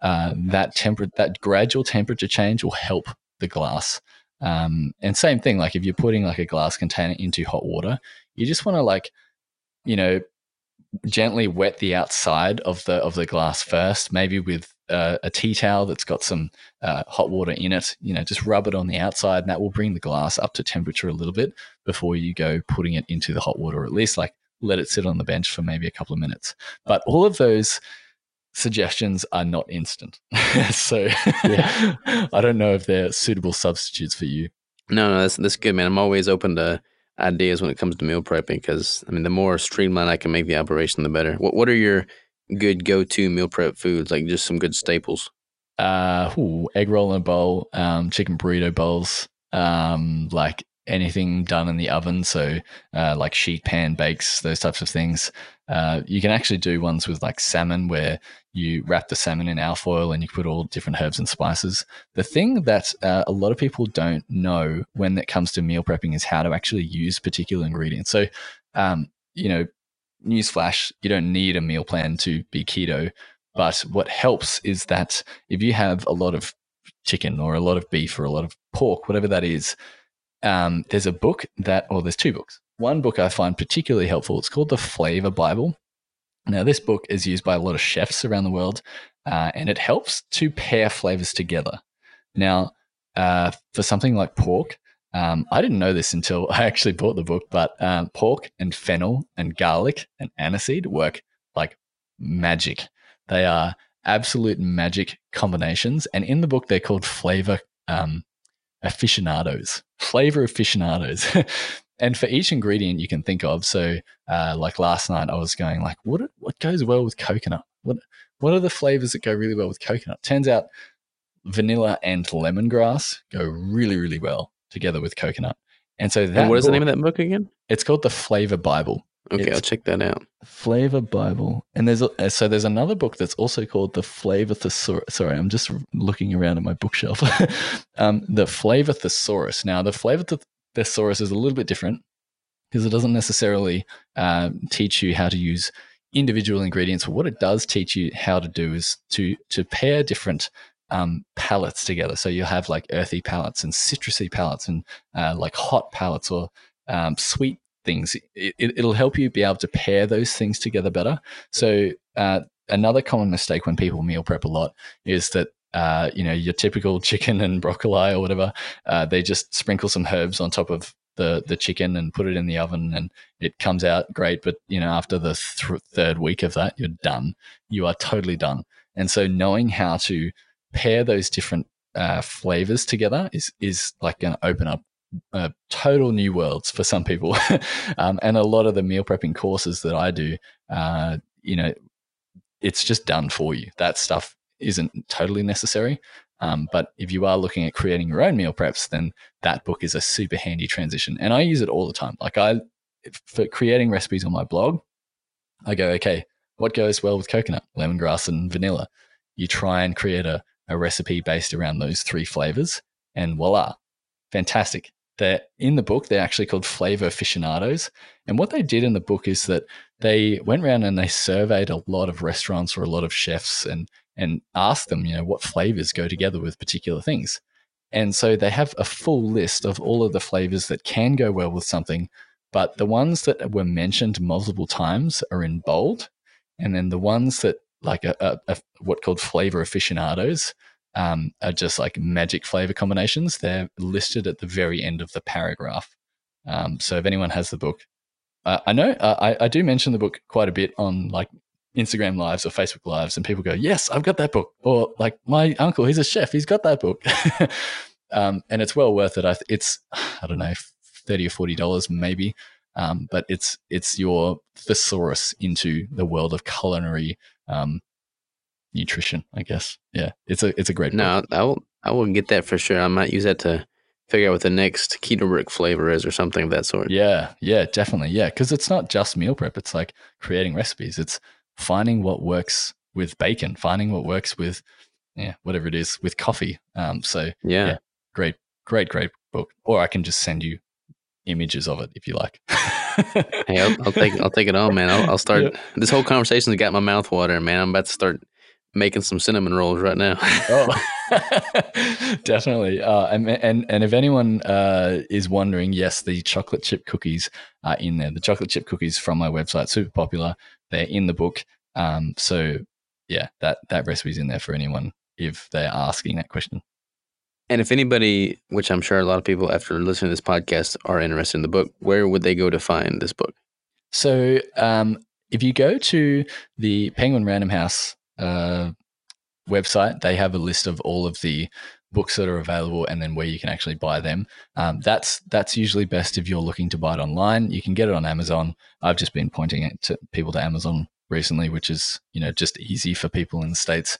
Uh, that temper that gradual temperature change will help the glass. Um, and same thing, like if you're putting like a glass container into hot water, you just want to like, you know, gently wet the outside of the of the glass first, maybe with uh, a tea towel that's got some uh, hot water in it. You know, just rub it on the outside, and that will bring the glass up to temperature a little bit before you go putting it into the hot water. Or at least like let it sit on the bench for maybe a couple of minutes. But all of those suggestions are not instant, [LAUGHS] so Yeah. [LAUGHS] I don't know if they're suitable substitutes for you. No, no, that's that's good, man. I'm always open to ideas when it comes to meal prepping because I mean, the more streamlined I can make the operation, the better. What What are your good go to meal prep foods? Like just some good staples. uh, ooh, egg roll in a bowl, um, chicken burrito bowls, um, like anything done in the oven. So, uh, like sheet pan bakes, those types of things. Uh, you can actually do ones with like salmon where you wrap the salmon in alfoil and you put all different herbs and spices. The thing that uh, a lot of people don't know when it comes to meal prepping is how to actually use particular ingredients. So, um, you know, newsflash, you don't need a meal plan to be keto. But what helps is that if you have a lot of chicken or a lot of beef or a lot of pork, whatever that is, um, there's a book that, or there's two books. One book I find particularly helpful. It's called the Flavor Bible. Now, this book is used by a lot of chefs around the world, uh, and it helps to pair flavors together. Now, uh, for something like pork, um, I didn't know this until [LAUGHS] I actually bought the book, but um, pork and fennel and garlic and aniseed work like magic. They are absolute magic combinations. And in the book, they're called flavor um, aficionados, flavor aficionados. [LAUGHS] and for each ingredient you can think of, so uh, like last night, I was going like, what what goes well with coconut? What what are the flavors that go really well with coconut? Turns out vanilla and lemongrass go really really well together with coconut. And so that And what is the name of that book again? It's called the Flavor Bible. Okay, It's- I'll check that out. Flavor Bible, and there's a, so there's another book that's also called the Flavor Thesaurus. Sorry, I'm just looking around at my bookshelf. [LAUGHS] um, the Flavor Thesaurus. Now, the Flavor Th- Thesaurus is a little bit different because it doesn't necessarily uh, teach you how to use individual ingredients. But what it does teach you how to do is to to pair different um, palettes together. So you'll have like earthy palettes and citrusy palettes and uh, like hot palettes or um, sweet things. It, will help you be able to pair those things together better. So uh, another common mistake when people meal prep a lot is that uh, you know your typical [LAUGHS] chicken and broccoli or whatever, uh, they just sprinkle some herbs on top of the the chicken and put it in the oven and it comes out great. But you know after the th- third week of that, you're done. You are totally done. And so knowing how to pair those different uh, flavors together is is like going to open up uh, total new worlds for some people. [LAUGHS] um, and a lot of the meal prepping courses that I do, uh, you know, it's just done for you. That stuff isn't totally necessary. Um, but if you are looking at creating your own meal preps, then that book is a super handy transition. And I use it all the time. Like I, for creating recipes on my blog, I go, okay, what goes well with coconut, lemongrass, and vanilla? You try and create a, a recipe based around those three flavors, and voila, fantastic. They're in the book, they're actually called flavor aficionados. And what they did in the book is that they went around and they surveyed a lot of restaurants or a lot of chefs and and ask them, you know, what flavors go together with particular things. And so they have a full list of all of the flavors that can go well with something, but the ones that were mentioned multiple times are in bold. And then the ones that like a, a, a what called flavor aficionados um, are just like magic flavor combinations. They're listed at the very end of the paragraph. Um, so if anyone has the book, uh, I know uh, I, I do mention the book quite a bit on like Instagram lives or Facebook lives, and people go, "Yes, I've got that book," or like my uncle, he's a chef, he's got that book, [LAUGHS] um, and it's well worth it. I, it's [SIGHS] I don't know, thirty or forty dollars maybe, um, but it's it's your thesaurus into the world of culinary um, nutrition, I guess. Yeah, it's a it's a great. No, book. I will I will get that for sure. I might use that to figure out what the next keto brick flavor is or something of that sort. Yeah, yeah, definitely. Yeah, because it's not just meal prep. It's like creating recipes. It's finding what works with bacon, finding what works with yeah, whatever it is with coffee. Um, so yeah. yeah, great, great, great book. Or I can just send you images of it if you like. hey, I'll, I'll, take I'll take it on, man. I'll, I'll start. Yep. This whole conversation's got my mouth watering, man. I'm about to start making some cinnamon rolls right now. oh, [LAUGHS] [LAUGHS] definitely. Uh, and, and and if anyone uh, is wondering, yes, the chocolate chip cookies are in there. The chocolate chip cookies from my website, super popular. They're in the book. Um, so yeah, that that recipe's in there for anyone if they're asking that question. And if anybody, which I'm sure a lot of people after listening to this podcast are interested in the book, where would they go to find this book? So um, if you go to the Penguin Random House uh, website, they have a list of all of the books that are available and then where you can actually buy them. Um, that's that's usually best if you're looking to buy it online. You can get it on Amazon. I've just been pointing it to people to Amazon recently, which is you know just easy for people in the states.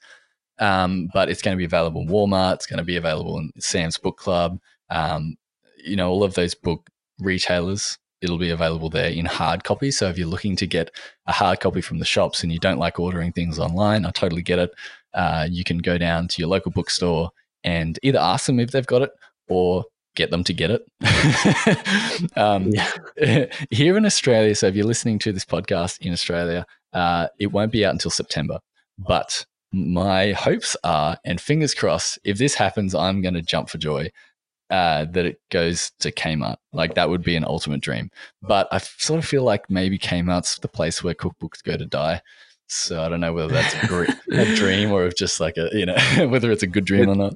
Um, but it's going to be available in Walmart. It's going to be available in Sam's Book Club. Um, you know all of those book retailers it'll be available there in hard copy. So if you're looking to get a hard copy from the shops and you don't like ordering things online, I totally get it. Uh, you can go down to your local bookstore and either ask them if they've got it or get them to get it. [LAUGHS] um, [LAUGHS] here in Australia, so if you're listening to this podcast in Australia, uh, it won't be out until September. But my hopes are, and fingers crossed, if this happens, I'm going to jump for joy uh, that it goes to Kmart. Like that would be an ultimate dream. But I sort of feel like maybe Kmart's the place where cookbooks go to die. So I don't know whether that's a [LAUGHS] dream or if just like a you know whether it's a good dream or not.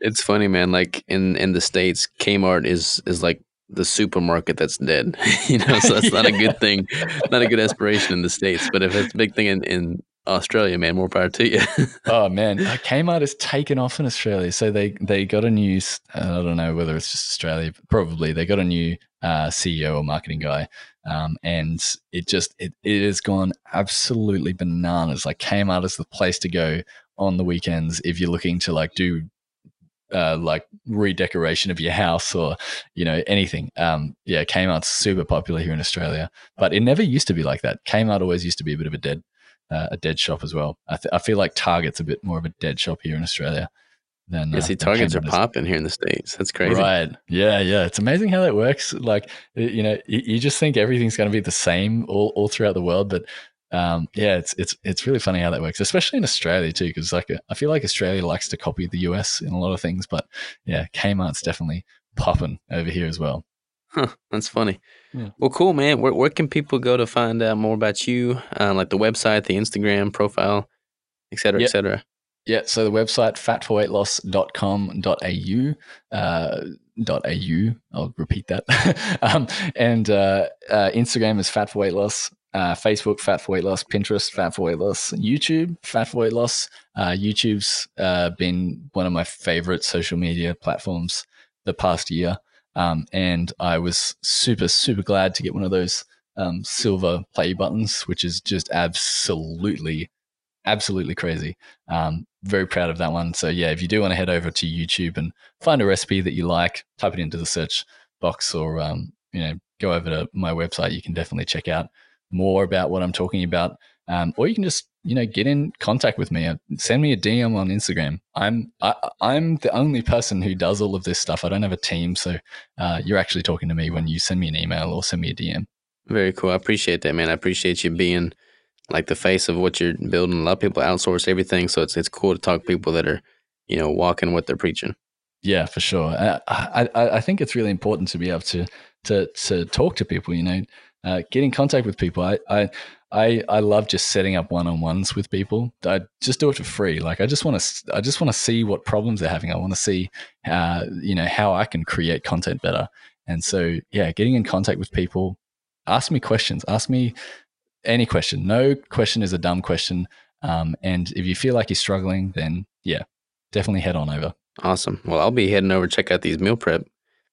It's funny, man. Like in in the states, Kmart is is like the supermarket that's dead. [LAUGHS] you know, so that's not a good [LAUGHS] thing, not a good aspiration in the states. But if it's a big thing in in Australia, man, more power to you. [LAUGHS] oh man, Kmart has taken off in Australia. So they they got a new. I don't know whether it's just Australia. Probably they got a new uh, CEO or marketing guy, um, and it just it, it has gone absolutely bananas. Like Kmart is the place to go on the weekends if you're looking to like do uh, like redecoration of your house or you know anything. Um, yeah, Kmart's super popular here in Australia, but it never used to be like that. Kmart always used to be a bit of a dead uh, a dead shop as well. I, th- I feel like Target's a bit more of a dead shop here in Australia. Than, yeah, see, uh, Targets are popping here in the states. That's crazy, right? Yeah, yeah. It's amazing how that works. Like, you know, you, you just think everything's going to be the same all, all throughout the world, but um, yeah, it's it's it's really funny how that works, especially in Australia too, because like I feel like Australia likes to copy the US in a lot of things, but yeah, Kmart's definitely popping over here as well. Huh, that's funny. Yeah. Well, cool, man. Where, where can people go to find out more about you? Uh, like the website, the Instagram profile, et cetera, yep. et cetera. Yeah, so the website fatforweightloss.com.au uh, .au. I'll repeat that. [LAUGHS] um, and uh, uh, Instagram is fat for weight loss. Uh, Facebook, Fat for Weight Loss, Pinterest, Fat for Weight Loss, YouTube, Fat for Weight Loss. Uh, YouTube's uh, been one of my favorite social media platforms the past year. Um, and I was super, super glad to get one of those um, silver play buttons, which is just absolutely, absolutely crazy. Um, very proud of that one. So, yeah, if you do want to head over to YouTube and find a recipe that you like, type it into the search box or, um, you know, go over to my website. You can definitely check out more about what I'm talking about. Um, or you can just you know get in contact with me. Uh, send me a DM on Instagram. I'm I, I'm the only person who does all of this stuff. I don't have a team, so uh, you're actually talking to me when you send me an email or send me a DM. Very cool. I appreciate that, man. I appreciate you being like the face of what you're building. A lot of people outsource everything, so it's it's cool to talk to people that are you know walking what they're preaching. Yeah, for sure. I, I I think it's really important to be able to to to talk to people. You know, uh, get in contact with people. I, I I I love just setting up one on ones with people. I just do it for free. Like I just want to I just want to see what problems they're having. I want to see uh, you know how I can create content better. And so yeah, getting in contact with people, ask me questions, ask me any question. No question is a dumb question. Um, and if you feel like you're struggling, then yeah, definitely head on over. Awesome. Well, I'll be heading over check out these meal prep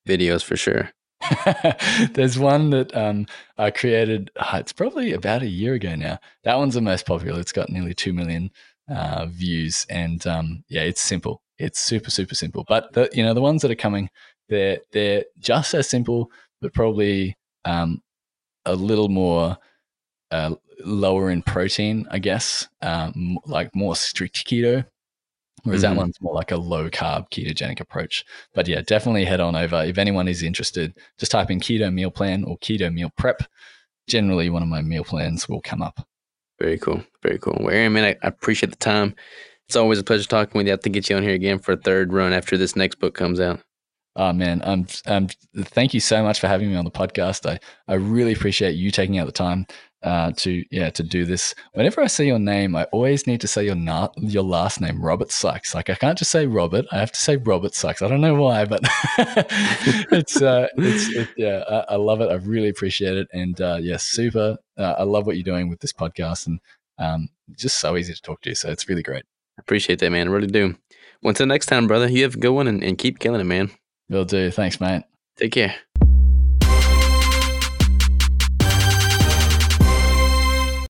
videos for sure. [LAUGHS] There's one that um, I created. Uh, it's probably about a year ago now. That one's the most popular. It's got nearly two million uh, views, and um, yeah, it's simple. It's super super simple. But the you know the ones that are coming, they're they're just as simple, but probably um, a little more uh, lower in protein, I guess, um, like more strict keto. Whereas mm-hmm. that one's more like a low carb ketogenic approach. But yeah, definitely head on over. If anyone is interested, just type in keto meal plan or keto meal prep. Generally, one of my meal plans will come up. Very cool. Very cool. Well, Aaron, man, I, I appreciate the time. It's always a pleasure talking with you. I have to get you on here again for a third run after this next book comes out. Oh man, um, um, thank you so much for having me on the podcast. I, I really appreciate you taking out the time uh, to yeah to do this. Whenever I say your name, I always need to say your na- your last name, Robert Sykes. Like I can't just say Robert; I have to say Robert Sykes. I don't know why, but [LAUGHS] it's uh, it's it, yeah, I, I, love it. I really appreciate it, and uh, yeah, super. Uh, I love what you're doing with this podcast, and um, just so easy to talk to. So it's really great. Appreciate that, man. I really do. Well, until next time, brother. You have a good one, and, and keep killing it, man. Will do. Thanks, mate. Take care.